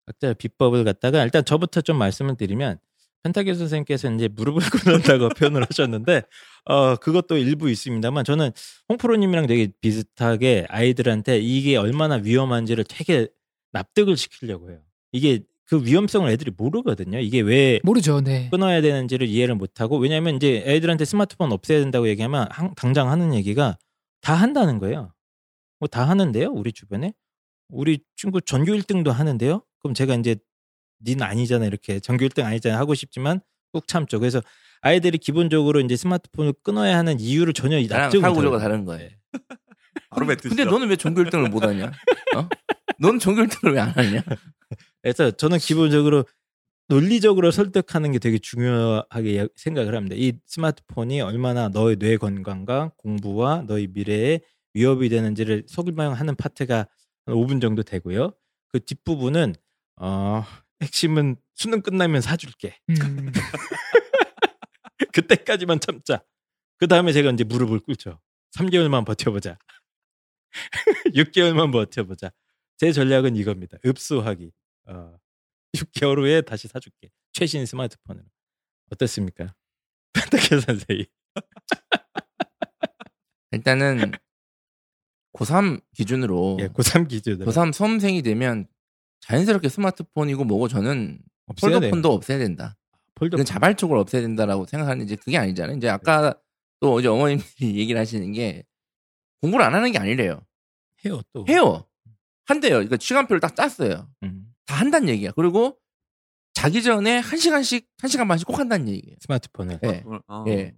S2: 각자 비법을 갖다가 일단 저부터 좀 말씀을 드리면 펜타교 선생님께서 이제 무릎을 꿇는다고 표현을 하셨는데 어 그것도 일부 있습니다만 저는 홍프로님이랑 되게 비슷하게 아이들한테 이게 얼마나 위험한지를 되게 납득을 시키려고 해요. 이게 그 위험성을 애들이 모르거든요. 이게 왜
S1: 모르죠. 네.
S2: 끊어야 되는지를 이해를 못하고 왜냐하면 이제 애들한테 스마트폰 없애야 된다고 얘기하면 한- 당장 하는 얘기가 다 한다는 거예요. 뭐 다 하는데요, 우리 주변에 우리 친구 전교 1등도 하는데요. 그럼 제가 이제 닌 아니잖아 이렇게 전교 1등 아니잖아 하고 싶지만 꾹 참죠. 그래서 아이들이 기본적으로 이제 스마트폰을 끊어야 하는 이유를 전혀 납득을
S4: 사고 구조가. 다른 거예요.
S3: 바로 뱉으시죠.
S4: 근데 너는 왜 전교 1등을 못 하냐? 어? 넌 전교 1등을 왜 안 하냐?
S2: 그래서 저는 기본적으로 논리적으로 설득하는 게 되게 중요하게 생각을 합니다. 이 스마트폰이 얼마나 너의 뇌 건강과 공부와 너의 미래에 위협이 되는지를 설명하는 파트가 한 5분 정도 되고요. 그 뒷부분은 어, 핵심은 수능 끝나면 사줄게.
S1: 음.
S2: 그때까지만 참자. 그 다음에 제가 이제 무릎을 꿇죠. 3개월만 버텨보자. 6개월만 버텨보자. 제 전략은 이겁니다. 읍수하기. 어, 6개월 후에 다시 사줄게. 최신 스마트폰으로. 어떻습니까? 펜타케 선생님.
S4: 일단은 고3 기준으로
S2: 예, 고3 기준으로.
S4: 고3 수험생이 되면 자연스럽게 스마트폰이고 뭐고 저는
S2: 없애야 돼요.
S4: 폴더폰도 없애야 된다.
S2: 폴더폰.
S4: 자발적으로 없애야 된다라고 생각하는데 이제 그게 아니잖아요. 이제 아까 또 이제 어머님들이 얘기를 하시는 게 공부를 안 하는 게 아니래요.
S2: 해요 또.
S4: 해요. 한대요. 그러니까 시간표를 딱 짰어요.
S2: 음.
S4: 다 한다는 얘기야. 그리고 자기 전에 한 시간씩 한 시간 반씩 꼭 한다는 얘기예요.
S2: 스마트폰을.
S4: 예.
S3: 어.
S4: 예.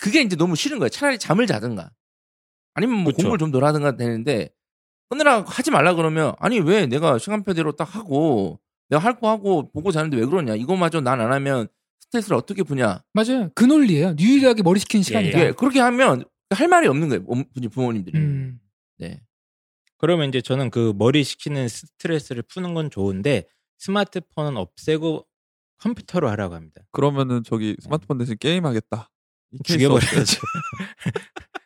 S4: 그게 이제 너무 싫은 거예요. 차라리 잠을 자든가. 아니면 뭐
S2: 그쵸.
S4: 공부를 좀 덜 하든가 되는데 끊으라 하지 말라 그러면 아니 왜 내가 시간표대로 딱 하고 내가 할 거 하고 보고 자는데 왜 그러냐. 이거마저 난 안 하면 스트레스를 어떻게 푸냐.
S1: 맞아요. 그 논리예요. 유일하게 머리 식히는 시간이다.
S4: 예, 그렇게 하면 할 말이 없는 거예요. 부- 부모님들이.
S1: 음.
S4: 네.
S2: 그러면 이제 저는 그 머리 식히는 스트레스를 푸는 건 좋은데 스마트폰은 없애고 컴퓨터로 하라고 합니다.
S3: 그러면은 저기 스마트폰 대신 게임 하겠다.
S2: 죽여버려야지.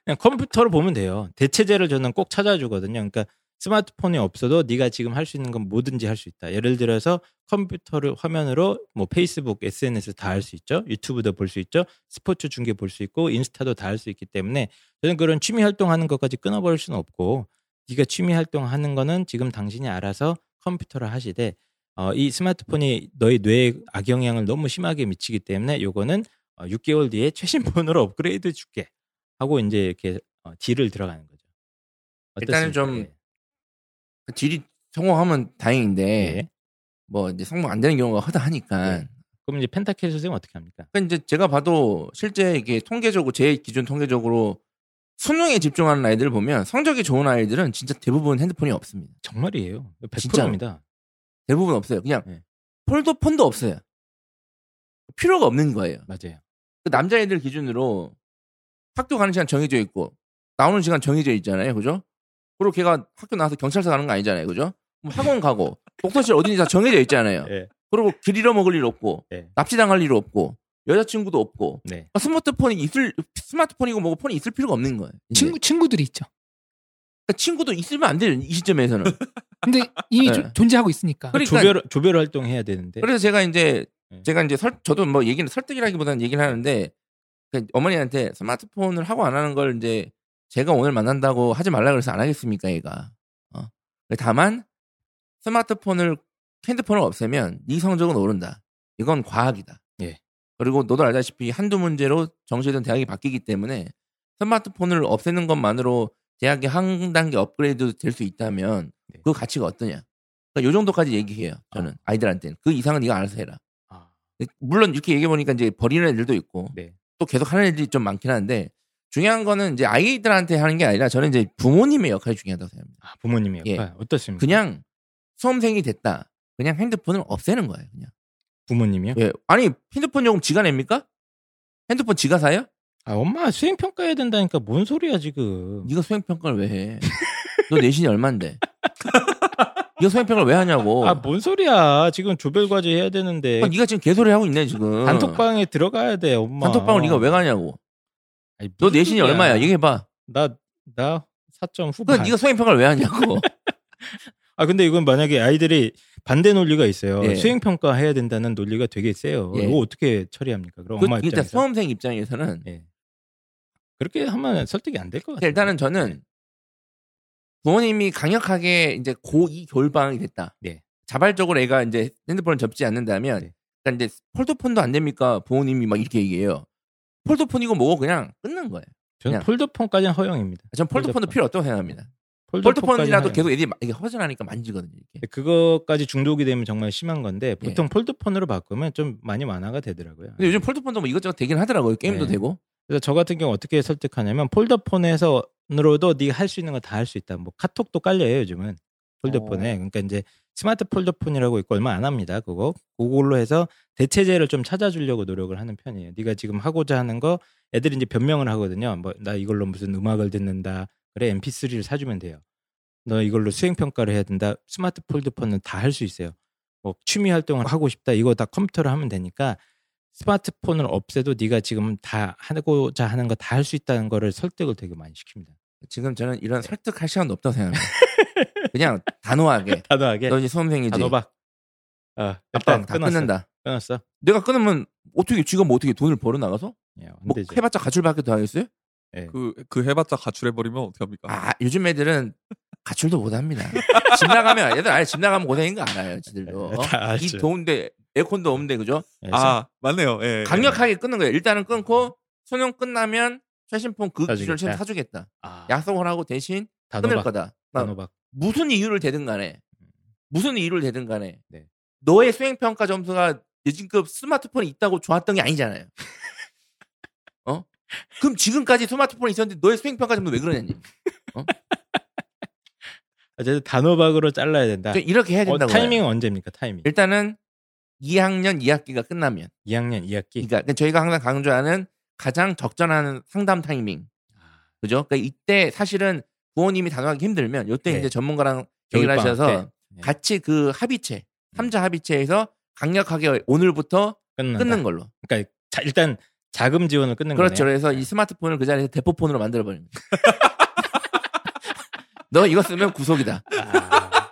S2: 그냥 컴퓨터로 보면 돼요. 대체제를 저는 꼭 찾아주거든요. 그러니까 스마트폰이 없어도 네가 지금 할 수 있는 건 뭐든지 할 수 있다. 예를 들어서 컴퓨터를 화면으로 뭐 페이스북, SNS 다 할 수 있죠. 유튜브도 볼 수 있죠. 스포츠 중계 볼 수 있고 인스타도 다 할 수 있기 때문에 저는 그런 취미 활동하는 것까지 끊어버릴 수는 없고 네가 취미 활동하는 거는 지금 당신이 알아서 컴퓨터로 하시되 어, 이 스마트폰이 너희 뇌에 악영향을 너무 심하게 미치기 때문에 요거는 어, 6개월 뒤에 최신 폰으로 업그레이드 줄게 하고 이제 이렇게 어, 딜을 들어가는 거죠.
S4: 일단은
S2: 어떻습니까?
S4: 좀
S2: 예.
S4: 딜이 성공하면 다행인데
S2: 예.
S4: 뭐 이제 성공 안 되는 경우가 허다하니까
S2: 예. 그럼 이제 펜타킬 선생님 어떻게 합니까?
S4: 그러니까 이제 제가 봐도 실제 이게 통계적으로 제 기준 통계적으로 수능에 집중하는 아이들 보면 성적이 좋은 아이들은 진짜 대부분 핸드폰이 없습니다.
S2: 정말이에요.
S4: 진짜로.
S2: 100%입니다.
S4: 대부분 없어요. 그냥
S2: 네.
S4: 폴더폰도 없어요. 필요가 없는 거예요.
S2: 맞아요.
S4: 그 남자애들 기준으로 학교 가는 시간 정해져 있고 나오는 시간 정해져 있잖아요. 그죠? 그리고 걔가 학교 나와서 경찰서 가는 거 아니잖아요. 그죠? 뭐 학원 가고 독서실 어딘지 다 정해져 있잖아요.
S2: 예.
S4: 그리고 길 잃어먹을 일 없고
S2: 예.
S4: 납치당할 일 없고 여자친구도 없고
S2: 네.
S4: 그러니까 스마트폰이 있을 스마트폰이고 뭐고 폰이 있을 필요가 없는 거예요. 이제.
S1: 친구 친구들이 있죠.
S4: 그러니까 친구도 있으면 안 돼요. 이 시점에서는.
S1: 근데 이미
S4: 네.
S1: 조- 존재하고 있으니까.
S4: 그러니까-
S2: 조별 조별 활동해야 되는데.
S4: 그래서 제가 이제
S2: 네.
S4: 제가 이제 설, 저도 뭐 얘기는 설득이라기보다는 얘기를 하는데 그 어머니한테 스마트폰을 하고 안 하는 걸 이제 제가 오늘 만난다고 하지 말라 그래서 안 하겠습니까, 얘가. 어. 다만 스마트폰을 핸드폰을 없애면 네 성적은 오른다. 이건 과학이다.
S2: 예.
S4: 그리고 너도 알다시피 한두 문제로 정시든 대학이 바뀌기 때문에 스마트폰을 없애는 것만으로 대학이 한 단계 업그레이드 될 수 있다면
S2: 네.
S4: 그 가치가 어떠냐. 그러니까 요 정도까지 얘기해요. 저는 아. 이들한테는그 이상은 네가 알아서 해라.
S2: 아,
S4: 물론 이렇게 얘기해 보니까 이제 버리는 애들도 있고
S2: 네.
S4: 또 계속 하는 애들이 좀 많긴 한데 중요한 거는 이제 아이들한테 하는 게 아니라 저는 이제 부모님의 역할이 중요하다고 생각합니다.
S2: 아, 부모님의
S4: 예.
S2: 역할 어떻습니까?
S4: 그냥 수험생이 됐다. 그냥 핸드폰을 없애는 거예요. 그냥.
S2: 부모님이요?
S4: 예. 아니 핸드폰 요금 지가 냅니까? 핸드폰 지가 사요?
S2: 아, 엄마 수행 평가해야 된다니까 뭔 소리야 지금?
S4: 네가 수행 평가를 왜 해? 너 내신이 얼만데? 네가 수행 평가를 왜 하냐고.
S2: 아, 뭔 소리야? 지금 조별 과제 해야 되는데
S4: 아, 네가 지금 개소리 하고 있네 지금.
S2: 단톡방에 들어가야 돼, 엄마.
S4: 단톡방을 네가 왜 가냐고.
S2: 아니,
S4: 너 내신이
S2: 소리야.
S4: 얼마야? 얘기해봐.
S2: 나 나 4점 후반.
S4: 그러니까 네가 수행 평가를 왜 하냐고.
S2: 아 근데 이건 만약에 아이들이 반대 논리가 있어요.
S4: 예.
S2: 수행 평가 해야 된다는 논리가 되게 세요.
S4: 예.
S2: 이거 어떻게 처리합니까? 그럼
S4: 그,
S2: 엄마
S4: 일단
S2: 입장에서
S4: 수험생 입장에서는
S2: 예. 그렇게 하면 설득이 안 될 것 같아요.
S4: 일단은 저는 부모님이 강력하게 이제 고2 겨울방학이 됐다.
S2: 네.
S4: 자발적으로 애가 이제 핸드폰을 접지 않는다면,
S2: 네.
S4: 그러니까 이제 폴더폰도 안 됩니까? 부모님이 막 이렇게 얘기해요. 폴더폰이고 뭐고 그냥 끊는 거예요.
S2: 저는
S4: 그냥.
S2: 폴더폰까지는 허용입니다.
S4: 전 폴더폰도
S2: 폴더폰.
S4: 필요 없다고 생각합니다.
S2: 허용.
S4: 계속 애들이 막 이게 허전하니까 만지거든요. 이렇게.
S2: 그거까지 중독이 되면 정말 심한 건데
S4: 예.
S2: 보통 폴더폰으로 바꾸면 좀 많이 완화가 되더라고요.
S4: 근데 요즘 폴더폰도 뭐 이것저것 되긴 하더라고요. 게임도
S2: 네.
S4: 되고.
S2: 그래서 저 같은 경우 어떻게 설득하냐면 폴더폰에서로도 네가 할 수 있는 거 다 할 수 있다. 뭐 카톡도 깔려요 요즘은 폴더폰에.
S4: 어.
S2: 그러니까 이제 스마트 폴더폰이라고 있고 얼마 안 합니다. 그거 그걸로 해서 대체제를 좀 찾아주려고 노력을 하는 편이에요. 네가 지금 하고자 하는 거 애들이 이제 변명을 하거든요. 뭐 나 이걸로 무슨 음악을 듣는다. 그래 MP3를 사주면 돼요. 너 이걸로 수행 평가를 해야 된다. 스마트 폴더폰은 다 할 수 있어요. 뭐 취미 활동을 하고 싶다. 이거 다 컴퓨터로 하면 되니까 스마트폰을 없애도 네가 지금 다 하고자 하는 거 다 할 수 있다는 거를 설득을 되게 많이 시킵니다.
S4: 지금 저는 이런 설득할 시간도 없다고 생각합니다. 그냥 단호하게.
S2: 단호하게
S4: 너 이제 수험생이지.
S2: 단호박. 어,
S4: 아빠 다
S2: 끊었어.
S4: 끊는다.
S2: 끊었어.
S4: 내가 끊으면 어떻게 쥐가 뭐 어떻게 돈을 벌어 나가서?
S2: 야,
S4: 안뭐
S2: 되죠.
S4: 해봤자 가출밖에 더 하겠어요?
S2: 예.
S3: 그, 그 해봤자 가출해버리면 어떻게 합니까?
S4: 아 요즘 애들은 가출도 못 합니다. 집 나가면 애들 아예 집 나가면 고생인 거 알아요. 지들도. 어? 다이
S2: 알죠.
S4: 더운데 에어컨도 없는데 그죠?
S2: 예,
S3: 아, 맞네요. 예.
S4: 강력하게 끊는 거예요. 일단은 끊고 수능 끝나면 최신폰 그
S2: 사주겠다.
S4: 사주겠다.
S2: 아,
S4: 약속을 하고 대신 끊을
S2: 단호박.
S4: 거다. 막
S2: 단호박.
S4: 무슨 이유를 대든 간에 무슨 이유를 대든 간에
S2: 네.
S4: 너의 수행 평가 점수가 예진급 스마트폰이 있다고 좋았던 게 아니잖아요. 어? 그럼 지금까지 스마트폰이 있었는데 너의 수행 평가 점수 왜 그러냐니?
S2: 어쨌든 단호박으로 잘라야 된다.
S4: 저 이렇게 해야
S2: 어,
S4: 된다고.
S2: 타이밍은 언제입니까? 타이밍.
S4: 일단은 2학년 2학기가 끝나면
S2: 2학년 2학기.
S4: 그러니까 저희가 항상 강조하는 가장 적절한 상담 타이밍. 그죠? 그러니까 이때 사실은 부모님이 단호하기 힘들면 이때
S2: 네.
S4: 이제 전문가랑 얘기를 하셔서
S2: 때. 네.
S4: 같이 그 합의체, 삼자 합의체에서 강력하게 오늘부터
S2: 끊는다.
S4: 끊는 걸로.
S2: 그러니까 자, 일단 자금 지원을 끊는
S4: 그렇죠.
S2: 거네요.
S4: 그래서 이 스마트폰을 그 자리에서 대포폰으로 만들어 버립니다. 너 이거 쓰면 구속이다.
S2: 아.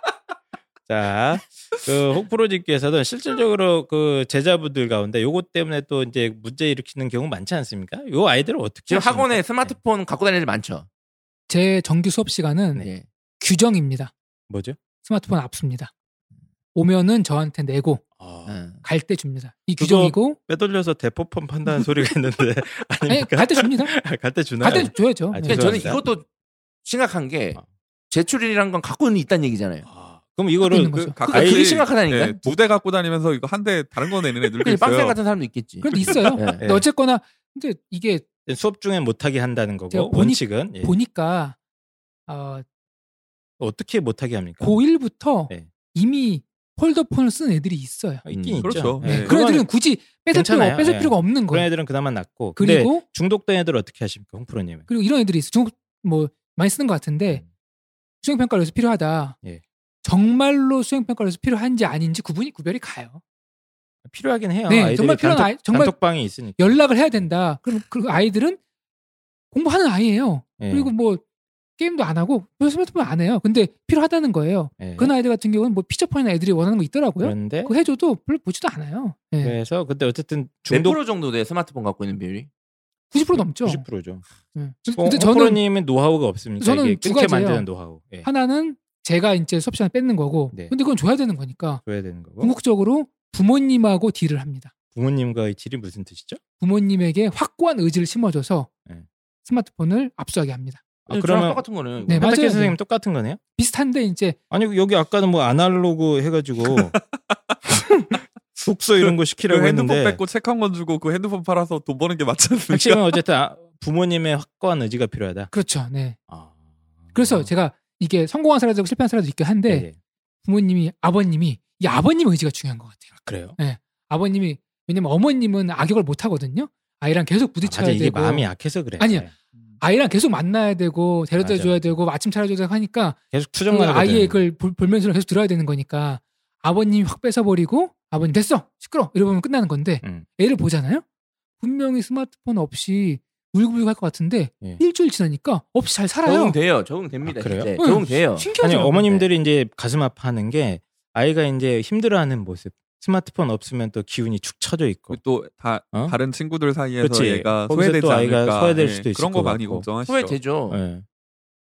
S2: 자, 그 혹프로님께서는 실질적으로 그 제자분들 가운데 요것 때문에 또 이제 문제 일으키는 경우 많지 않습니까? 요 아이들은 어떻게
S4: 지금
S2: 하십니까?
S4: 학원에 스마트폰 갖고 다니는 애들 많죠.
S1: 제 정규 수업 시간은
S2: 네.
S4: 네.
S1: 규정입니다.
S2: 뭐죠?
S1: 스마트폰 압수입니다. 오면은 저한테 내고
S2: 아,
S4: 어.
S1: 갈때 줍니다. 이 규정이고
S2: 빼돌려서 대포폰 판다는 소리가 있는데
S1: 아니
S2: 아닙니까?
S1: 갈때 줍니다.
S2: 갈 때 주나요?
S1: 갈 때 줘야죠.
S2: 아,
S1: 네.
S4: 저는. 이것도 심각한 게
S2: 어.
S4: 제출이라는 건 갖고 있는 있다는 얘기잖아요.
S2: 아, 그럼 이거를 그.
S3: 각-
S4: 그러니까 그게 심각하다니까.
S3: 예, 두대 갖고 다니면서 이거 한 대 다른 거 내는 애들도
S4: 그냥
S3: 있어요.
S4: 빵생 같은 사람도 있겠지.
S1: 그런데 있어요.
S4: 예.
S1: 근데 어쨌거나 근데 이게
S2: 수업 중에 못하게 한다는 거고
S1: 보니-
S2: 원칙은 예.
S1: 보니까 어,
S2: 어떻게 못하게 합니까?
S1: 고1부터
S2: 네.
S1: 이미 폴더폰을 쓴 애들이 있어요.
S2: 아, 있긴
S4: 음,
S2: 있죠.
S3: 그렇죠.
S2: 예.
S3: 네.
S1: 그런 애들은 굳이 뺏을 필요,
S2: 괜찮아요.
S1: 뺏을
S2: 예.
S1: 필요가 없는
S2: 그런
S1: 거예요.
S2: 애들은 그나마 낫고.
S1: 그리고
S2: 중독된 애들 어떻게 하십니까, 홍프로님은?
S1: 그리고 이런 애들이 있어. 중국 뭐 많이 쓰는 것 같은데 수행 평가를 위해서 필요하다.
S2: 음. 예.
S1: 정말로 수행 평가를 위해서 필요한지 아닌지 구분이 구별이 가요.
S2: 필요하긴 해요.
S1: 네,
S2: 아이들이
S1: 정말 필요한
S2: 단톡,
S1: 아이- 정말
S2: 단톡방이 있으니까.
S1: 연락을 해야 된다. 그럼 그 아이들은 공부하는 아이예요.
S2: 예.
S1: 그리고 뭐 게임도 안 하고 뭐 스마트폰 안 해요. 근데 필요하다는 거예요.
S2: 예.
S1: 그런 아이들 같은 경우는 뭐 피처폰이나 애들이 원하는 거 있더라고요.
S2: 그런데
S1: 그거 해줘도 별로 보지도 않아요. 예.
S2: 그래서 근데 어쨌든
S4: 몇
S2: 중독
S4: 프로 정도 돼 스마트폰 갖고 있는 비율이?
S1: 90% 넘죠.
S2: 90%죠.
S1: 예.
S2: 근데
S1: 근데 저는
S2: 홍프로님은 노하우가 없습니까?
S1: 저는
S2: 이게
S1: 두
S2: 끊게
S1: 가지예요.
S2: 만드는 노하우. 예.
S1: 하나는 제가 이제 수업 시간에 뺏는 거고,
S2: 네.
S1: 근데 그건 줘야 되는 거니까
S2: 줘야 되는 거고.
S1: 궁극적으로 부모님하고 딜을 합니다.
S2: 부모님과의 질이 무슨 뜻이죠?
S1: 부모님에게 확고한 의지를 심어줘서
S2: 네.
S1: 스마트폰을 압수하게 합니다.
S2: 아,
S4: 저랑
S2: 그러면
S4: 똑같은 거네요. 이거.
S1: 네, 맞아요. 네.
S2: 선생님 똑같은 거네요?
S1: 비슷한데 이제
S2: 아니 여기 아까는 뭐 아날로그 해가지고 독서 이런
S3: 거그
S2: 시키라고
S3: 핸드폰
S2: 했는데
S3: 뺏고 책 한 권 주고 그 핸드폰 팔아서 돈 버는 게 맞지 않습니까?
S2: 핵심은 어쨌든 아, 부모님의 확고한 의지가 필요하다.
S1: 그렇죠. 네.
S2: 아.
S1: 그래서 제가 이게 성공한 사례도 있고 실패한 사례도 있긴 한데
S2: 네.
S1: 부모님이 아버님이 이 아버님 의지가 중요한 것 같아요.
S2: 그래요.
S1: 아버님이 왜냐면 어머님은 악역을 못 하거든요. 아이랑 계속
S2: 아,
S1: 부딪혀야
S2: 맞아 이게
S1: 되고
S2: 마음이 약해서 그래.
S1: 아니요. 아이랑 계속 만나야 되고 데려다. 줘야 되고 아침 차려줘야 되고 하니까
S2: 계속
S1: 그
S2: 투정만
S1: 아이의 그걸 볼- 볼면서 계속 들어야 되는 거니까 아버님이 확 뺏어버리고 아버님 됐어 시끄러 이러면 끝나는 건데
S2: 음.
S1: 애를 보잖아요. 분명히 스마트폰 없이 울고불고 할 것 같은데
S2: 예.
S1: 일주일 지나니까 없이 잘 살아요.
S4: 적응돼요. 적응됩니다.
S2: 아, 그래요?
S1: 응.
S4: 적응돼요.
S1: 신기하죠.
S2: 아니 어머님들이 이제 가슴 아파하는 게 아이가 이제 힘들어하는 모습. 스마트폰 없으면 또 기운이 축 처져 있고.
S3: 또다
S2: 어?
S3: 다른 친구들 사이에서
S2: 그치.
S3: 얘가 소외되지 않을까.
S2: 소외될
S3: 예,
S2: 수도 있을
S3: 그런
S2: 거것
S3: 많이. 걱정하시죠.
S4: 소외되죠.
S2: 예.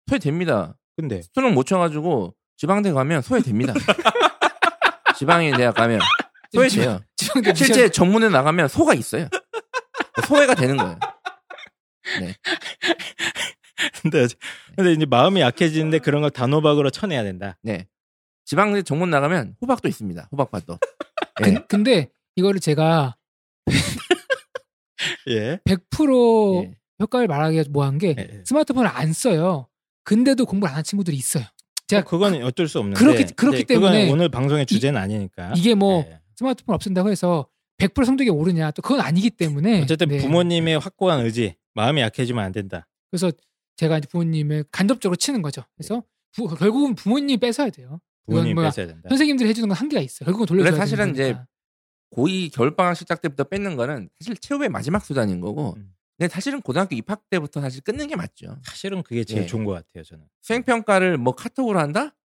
S4: 소외됩니다.
S2: 근데
S4: 수능 못 쳐가지고 지방대 가면 소외됩니다. 지방에 대학 가면 소외돼요.
S1: 지방대
S4: 실제 정문에 나가면 소가 있어요. 소외가 되는 거예요.
S2: 근데 근데 이제 마음이 약해지는데 그런 걸 단호박으로 쳐내야 된다.
S4: 네. 지방대 정문 나가면 호박도 있습니다. 호박밭도. 예.
S1: 근, 근데 이거를 제가
S2: 예.
S1: 100%
S4: 예.
S1: 효과를 말하기가 뭐한 게
S2: 예, 예.
S1: 스마트폰을 안 써요. 근데도 공부를 안 하는 친구들이 있어요. 제가
S2: 그건 어쩔 수 없는데
S1: 그렇기- 그렇기 때문에
S2: 오늘 방송의 주제는 아니니까.
S1: 이게 뭐
S2: 예.
S1: 스마트폰 없앤다고 해서 100% 성적이 오르냐 또 그건 아니기 때문에
S2: 어쨌든
S1: 네.
S2: 부모님의 확고한 의지, 마음이 약해지면 안 된다.
S1: 그래서 제가 이제 부모님을 간접적으로 치는 거죠. 그래서 부- 결국은 부모님이 뺏어야 돼요.
S2: 부모님
S1: 뭐야,
S2: 뺏어야 된다.
S1: 선생님들이 해주는 건 한계가 있어요. 결국은 돌려줘야
S4: 그래서 사실은
S1: 되는 거니까.
S4: 고2 겨울방학 시작 때부터 뺏는 거는 사실 최후의 마지막 수단인 거고
S2: 음.
S4: 근데 사실은 고등학교 입학 때부터 사실 끊는 게 맞죠.
S2: 사실은 그게 제일
S4: 예.
S2: 좋은 것 같아요, 저는.
S4: 수행평가를 뭐 카톡으로 한다?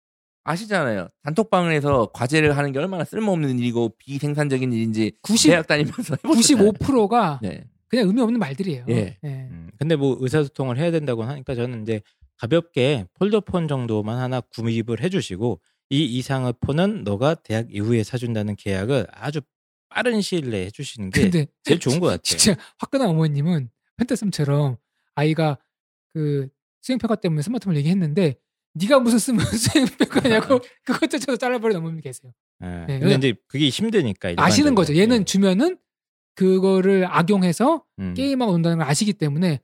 S4: 아시잖아요. 단톡방을 해서 과제를 하는 게 얼마나 쓸모없는 일이고 비생산적인 일인지
S1: 90,
S4: 대학 다니면서 해보셨잖아요.
S1: 95%가
S4: 네.
S1: 그냥 의미 없는 말들이에요.
S4: 예.
S2: 음, 근데 뭐 의사소통을 해야 된다고 하니까 저는 이제 가볍게 폴더폰 정도만 하나 구입을 해주시고 이 이상의 폰은 너가 대학 이후에 사준다는 계약을 아주 빠른 시일 내에 해주시는 게
S1: 근데
S2: 제일 좋은 것 같아요.
S1: 진짜 화끈한 어머님은 펜타쌤처럼 아이가 그 수행평가 때문에 스마트폰을 얘기했는데 네가 무슨 쓰면 수행평가냐고 그것조차도 잘라버리는 놈이 계세요.
S2: 예.
S1: 네,
S2: 근데 이제 그게 힘드니까
S1: 아시는 거죠. 얘는
S2: 예.
S1: 주면은 그거를 악용해서
S2: 음.
S1: 게임하고 논다는 걸 아시기 때문에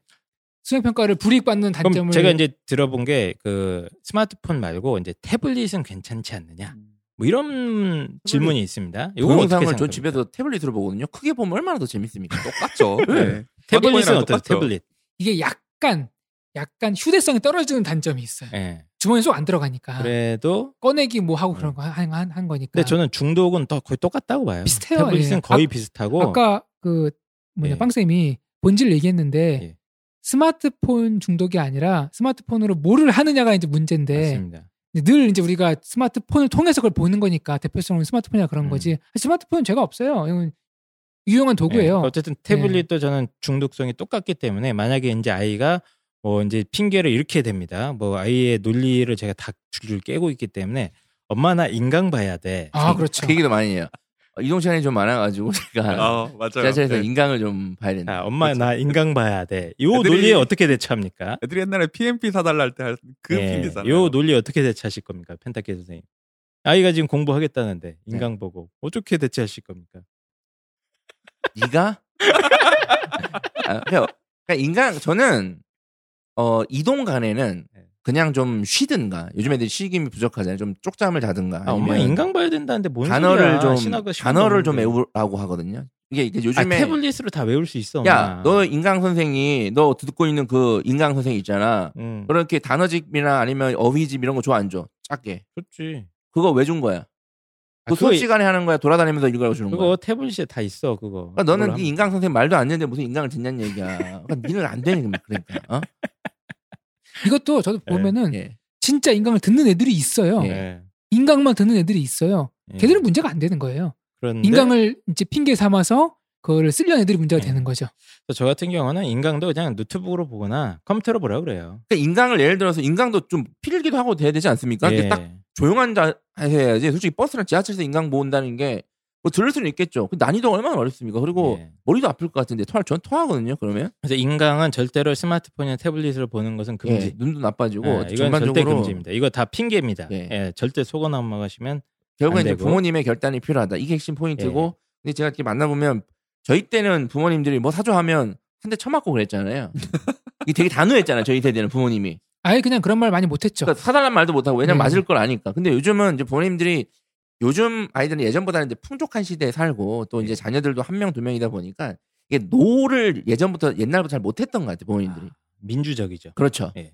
S1: 수행 평가를 불이익받는 단점을
S2: 그럼 제가 이제 들어본 게 그 스마트폰 말고 이제 태블릿은 괜찮지 않느냐 뭐 이런 질문이 있습니다.
S4: 동영상을 전? 집에서 태블릿으로 보거든요. 크게 보면 얼마나 더 재밌습니까?
S3: 똑같죠. 네.
S2: 태블릿은
S3: 스마트폰이랑
S2: 어때요? 태블릿.
S1: 이게 약간 약간 휴대성이 떨어지는 단점이 있어요.
S2: 예.
S1: 주머니에 쏙안 들어가니까
S2: 그래도
S1: 꺼내기 뭐 하고 그런 거 한 한 거니까.
S2: 근데 저는 중독은 또 거의 똑같다고 봐요.
S1: 비슷해요.
S2: 태블릿은
S1: 예.
S2: 거의
S1: 아-
S2: 비슷하고
S1: 아까 그 뭐냐
S2: 예.
S1: 빵 쌤이 본질 얘기했는데
S2: 예.
S1: 스마트폰 중독이 아니라 스마트폰으로 뭐를 하느냐가 이제 문제인데
S2: 맞습니다.
S1: 늘 이제 우리가 스마트폰을 통해서 그걸 보는 거니까 대표성은 스마트폰이라 그런
S2: 음.
S1: 거지. 스마트폰은 죄가 없어요. 이건 유용한 도구예요.
S2: 예. 어쨌든 태블릿도 저는 중독성이 똑같기 때문에 만약에 이제 아이가 뭐 이제 핑계를 이렇게 됩니다. 뭐 아이의 논리를 제가 다 줄줄 깨고 있기 때문에 엄마 나 인강 봐야 돼.
S1: 아 그렇죠.
S4: 그 얘기도 많이 해요. 어, 이동 시간이 좀 많아가지고 제가
S3: 아, 맞아요.
S4: 지하철에서
S3: 네.
S4: 인강을 좀 봐야 된다.
S2: 아, 엄마 나 인강 봐야 돼. 요
S3: 애들이-
S2: 논리에 어떻게 대처합니까?
S3: 애들이 옛날에 PMP 사달라 할 때그
S2: 예,
S3: 핑계잖아요.
S2: 요 논리 어떻게 대처하실 겁니까? 펜타키 선생님. 아이가 지금 공부하겠다는데 인강 보고 어떻게 대처하실 겁니까?
S4: 네가 아, 그러니까, 인간 저는 어 이동 간에는
S2: 네.
S4: 그냥 좀 쉬든가 요즘 애들이 쉬김이 부족하잖아요. 좀 쪽잠을 자든가
S2: 아, 엄마 인강 봐야 된다는데 뭔
S4: 단어를
S2: 소리야.
S4: 좀 단어를 좀. 외우라고 하거든요. 이게,
S2: 아,
S4: 요즘에
S2: 태블릿으로 다 외울 수 있어.
S4: 야. 너 인강 선생이 너 듣고 있는 그 인강 선생 있잖아.
S2: 응,
S4: 그렇게 단어집이나 아니면 어휘집 이런 거 좋아 안 줘? 작게
S2: 좋지.
S4: 그거 왜 준 거야?
S2: 아,
S4: 그
S2: 그거
S4: 수업 시간에 하는 거야? 돌아다니면서 읽으라고 주는 거야?
S2: 그거 태블릿에 다 있어 그거.
S4: 그러니까 너는 네 인강 선생 말도 안 되는데 무슨 인강을 듣냐는 얘기야. 그러니까 니는 안 되는 거야. 그러니까. 어?
S1: 이것도 저도
S2: 예.
S1: 보면은
S4: 예.
S1: 진짜 인강을 듣는 애들이 있어요.
S4: 예.
S2: 예.
S1: 인강만 듣는 애들이 있어요.
S2: 예.
S1: 걔들은 문제가 안 되는 거예요.
S2: 그런데
S1: 인강을 이제 핑계 삼아서 그거를 쓰려는 애들이 문제가
S2: 예.
S1: 되는 거죠.
S2: 저 같은 경우는 인강도 그냥 노트북으로 보거나 컴퓨터로 보라 그래요.
S4: 그러니까 인강을 예를 들어서 인강도 좀 필기도 하고 돼야 되지 않습니까?
S2: 예.
S4: 딱 조용한 자에서 해야지. 솔직히 버스랑 지하철에서 인강 모은다는 게 뭐 들을 수는 있겠죠. 그 난이도가 얼마나 어렵습니까? 그리고
S2: 예.
S4: 머리도 아플 것 같은데 토할 전 토하거든요. 그러면
S2: 그래서 인강은 절대로 스마트폰이나 태블릿으로 보는 것은 금지.
S4: 예, 눈도 나빠지고
S2: 예, 이건 절대
S4: 전반적으로
S2: 금지입니다. 이거 다 핑계입니다.
S4: 예.
S2: 예, 절대 속어 넘어가시면
S4: 결국엔 이제. 부모님의 결단이 필요하다. 이게 핵심 포인트고.
S2: 예.
S4: 근데 제가 이렇게 만나보면 저희 때는 부모님들이 뭐 사줘 하면 한 대 쳐맞고 그랬잖아요. 이게 되게 단호했잖아요. 저희 세대는 부모님이.
S1: 아예 그냥 그런 말 많이 못했죠.
S4: 그러니까 사달란 말도 못하고 왜냐면
S1: 네.
S4: 맞을 걸 아니까. 근데 요즘은 이제 부모님들이 요즘 아이들은 예전보다는 이제 풍족한 시대에 살고 또 이제 자녀들도 한 명 두 명이다 보니까 이게 no를 예전부터 옛날부터 잘 못했던 것 같아요 부모님들이.
S2: 민주적이죠.
S4: 그렇죠.
S2: 예.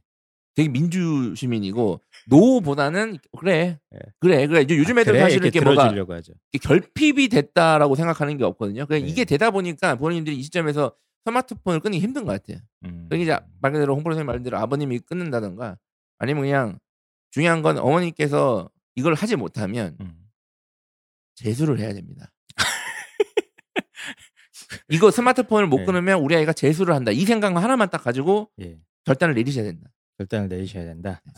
S4: 되게 민주 시민이고 no보다는 그래
S2: 예.
S4: 그래 그래 이제 요즘
S2: 아,
S4: 애들
S2: 그래야
S4: 사실
S2: 이렇게
S4: 이렇게
S2: 뭐라 하죠.
S4: 결핍이 됐다라고 생각하는 게 없거든요. 그러니까
S2: 네.
S4: 이게 되다 보니까 부모님들이 이 시점에서 스마트폰을 끊기 힘든 것 같아요.
S2: 음.
S4: 그러니까 이제 말 그대로 홍보 선생님 말대로 아버님이 끊는다던가 아니면 그냥 중요한 건 어머니께서 이걸 하지 못하면
S2: 음.
S4: 재수를 해야 됩니다. 이거 스마트폰을 못
S2: 네.
S4: 끊으면 우리 아이가 재수를 한다. 이 생각 하나만 딱 가지고
S2: 예.
S4: 결단을 내리셔야 된다.
S2: 결단을 내리셔야 된다. 아,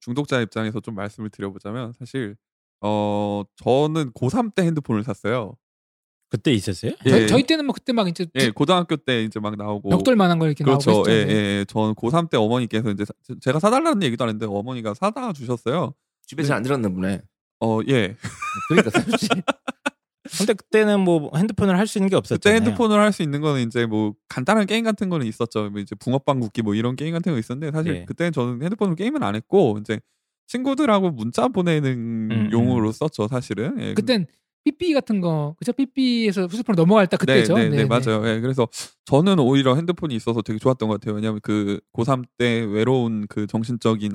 S3: 중독자 입장에서 좀 말씀을 드려보자면 사실 어 저는 고3 때 핸드폰을 샀어요.
S2: 그때 있었어요?
S3: 예.
S1: 저희, 저희 때는 뭐 그때 막 이제
S3: 예, 고등학교 때 이제 막 나오고
S1: 벽돌만한 거 이렇게
S3: 그렇죠.
S1: 나오고
S3: 예. 예, 예. 저는 고3 때 어머니께서 이제 사- 제가 사달라는 얘기도 안 했는데 어머니가 사다 주셨어요.
S4: 집에서 잘안 들었나 보네.
S3: 어, 예.
S4: 그러니까 사줬지.
S2: 근데 그때는 뭐 핸드폰을 할 수 있는 게
S3: 그때
S2: 없었잖아요.
S3: 핸드폰을 할 수 있는 거는 이제 뭐 간단한 게임 같은 거는 있었죠. 뭐 이제 붕어빵 굽기 뭐 이런 게임 같은 거 있었는데 사실
S2: 예.
S3: 그때는 저는 핸드폰으로 게임은 안 했고 이제 친구들하고 문자 보내는
S2: 음,
S3: 용으로
S2: 음.
S3: 썼죠, 사실은. 예.
S1: 그땐 삐삐 같은 거 그죠? 삐삐에서 휴대폰 넘어갈 때 그때죠.
S3: 네, 네, 네,
S1: 네,
S3: 맞아요. 예, 그래서 저는 오히려 핸드폰이 있어서 되게 좋았던 것 같아요. 왜냐하면 그 고3 때 외로운 그 정신적인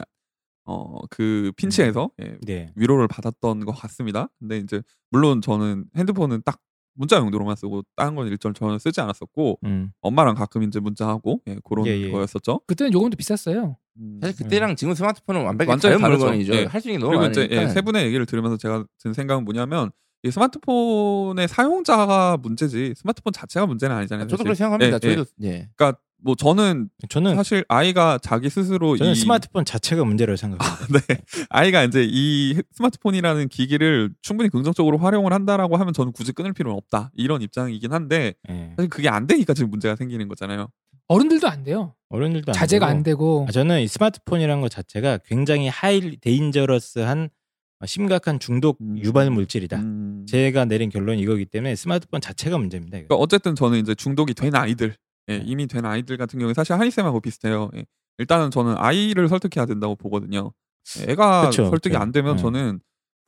S3: 어 그 핀치에서 예,
S2: 네.
S3: 위로를 받았던 것 같습니다. 근데 이제 물론 저는 핸드폰은 딱 문자 용도로만 쓰고 다른 건 일절 전혀 쓰지 않았었고
S2: 음.
S3: 엄마랑 가끔 이제 문자하고 예, 그런
S2: 예, 예.
S3: 거였었죠.
S1: 그때는 요금도 비쌌어요.
S3: 음,
S4: 사실 그때랑 지금 스마트폰은 완벽히
S3: 완전히
S4: 다른
S3: 다르죠.
S4: 물건이죠.
S3: 예.
S4: 할수 있는 게 너무
S3: 그리고 이제
S4: 많으니까.
S3: 예, 세 분의 얘기를 들으면서 제가 든 생각은 뭐냐면 이 스마트폰의 사용자가 문제지 스마트폰 자체가 문제는 아니잖아요.
S4: 저도. 그렇게 생각합니다.
S3: 예, 예.
S4: 저희도 예.
S3: 그러니까 뭐 저는
S2: 저는
S3: 사실 아이가 자기 스스로
S2: 저는
S3: 이
S2: 스마트폰 자체가 문제라고 생각합니다.
S3: 네. 아이가 이제 이 스마트폰이라는 기기를 충분히 긍정적으로 활용을 한다라고 하면 저는 굳이 끊을 필요는 없다. 이런 입장이긴 한데
S2: 예.
S3: 사실 그게 안 되니까 지금 문제가 생기는 거잖아요.
S1: 어른들도 안 돼요.
S2: 안
S1: 자제가
S2: 되고.
S1: 안 되고
S2: 아, 저는 이 스마트폰이라는 것 자체가 굉장히 high dangerous한 어, 심각한 중독
S3: 음.
S2: 유발 물질이다.
S3: 음.
S2: 제가 내린 결론이 이거기 때문에 스마트폰 자체가 문제입니다.
S3: 그러니까 어쨌든 저는 이제 중독이 된 아이들, 예,
S2: 네.
S3: 이미 된 아이들 같은 경우에 사실 하이쌤하고 비슷해요. 예. 일단은 저는 아이를 설득해야 된다고 보거든요. 예, 애가
S2: 그쵸,
S3: 설득이
S2: 그쵸.
S3: 안 되면
S2: 네.
S3: 저는